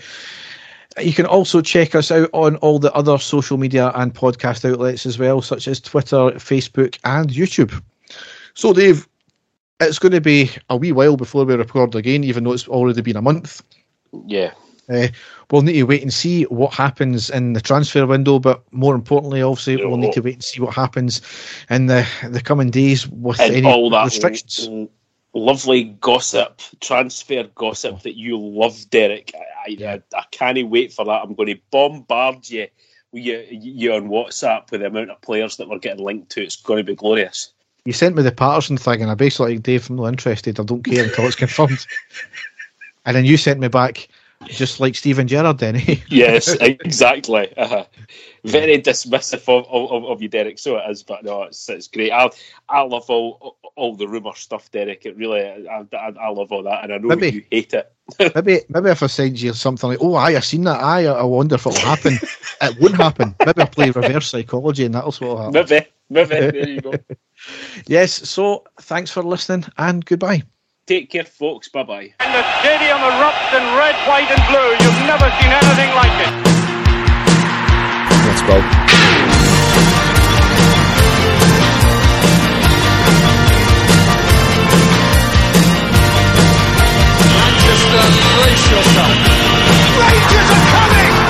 You can also check us out on all the other social media and podcast outlets as well, such as Twitter, Facebook, and YouTube. So, Dave, it's going to be a wee while before we record again, even though it's already been a month. Yeah. Uh, we'll need to wait and see what happens in the transfer window, but more importantly, obviously, we'll need to wait and see what happens in the the coming days with and any all that restrictions. L- lovely gossip, transfer gossip that you love, Derek. I, I, I, can't wait for that. I'm going to bombard you, you, you on WhatsApp with the amount of players that we're getting linked to. It's going to be glorious. You sent me the Patterson thing, and I basically like, Dave, I'm not interested. I don't care until it's confirmed. and then you sent me back just like Steven Gerrard, then. Eh? yes, exactly. Uh-huh. Very dismissive of, of, of, you, Derek. So it is, but no, it's, it's great. I I love all all the rumor stuff, Derek. It really, I, I, I love all that, and I know maybe, you hate it. maybe maybe if I send you something like, "Oh, I have seen that. I I wonder if it'll happen." it won't happen. Maybe I'll play reverse psychology, and that'll what happen. Maybe, maybe. There you go. yes. So thanks for listening, and goodbye. Take care, folks. Bye bye. And the stadium erupts in red, white, and blue. You've never seen anything like it. Let's go. Manchester, brace yourself. Rangers are coming!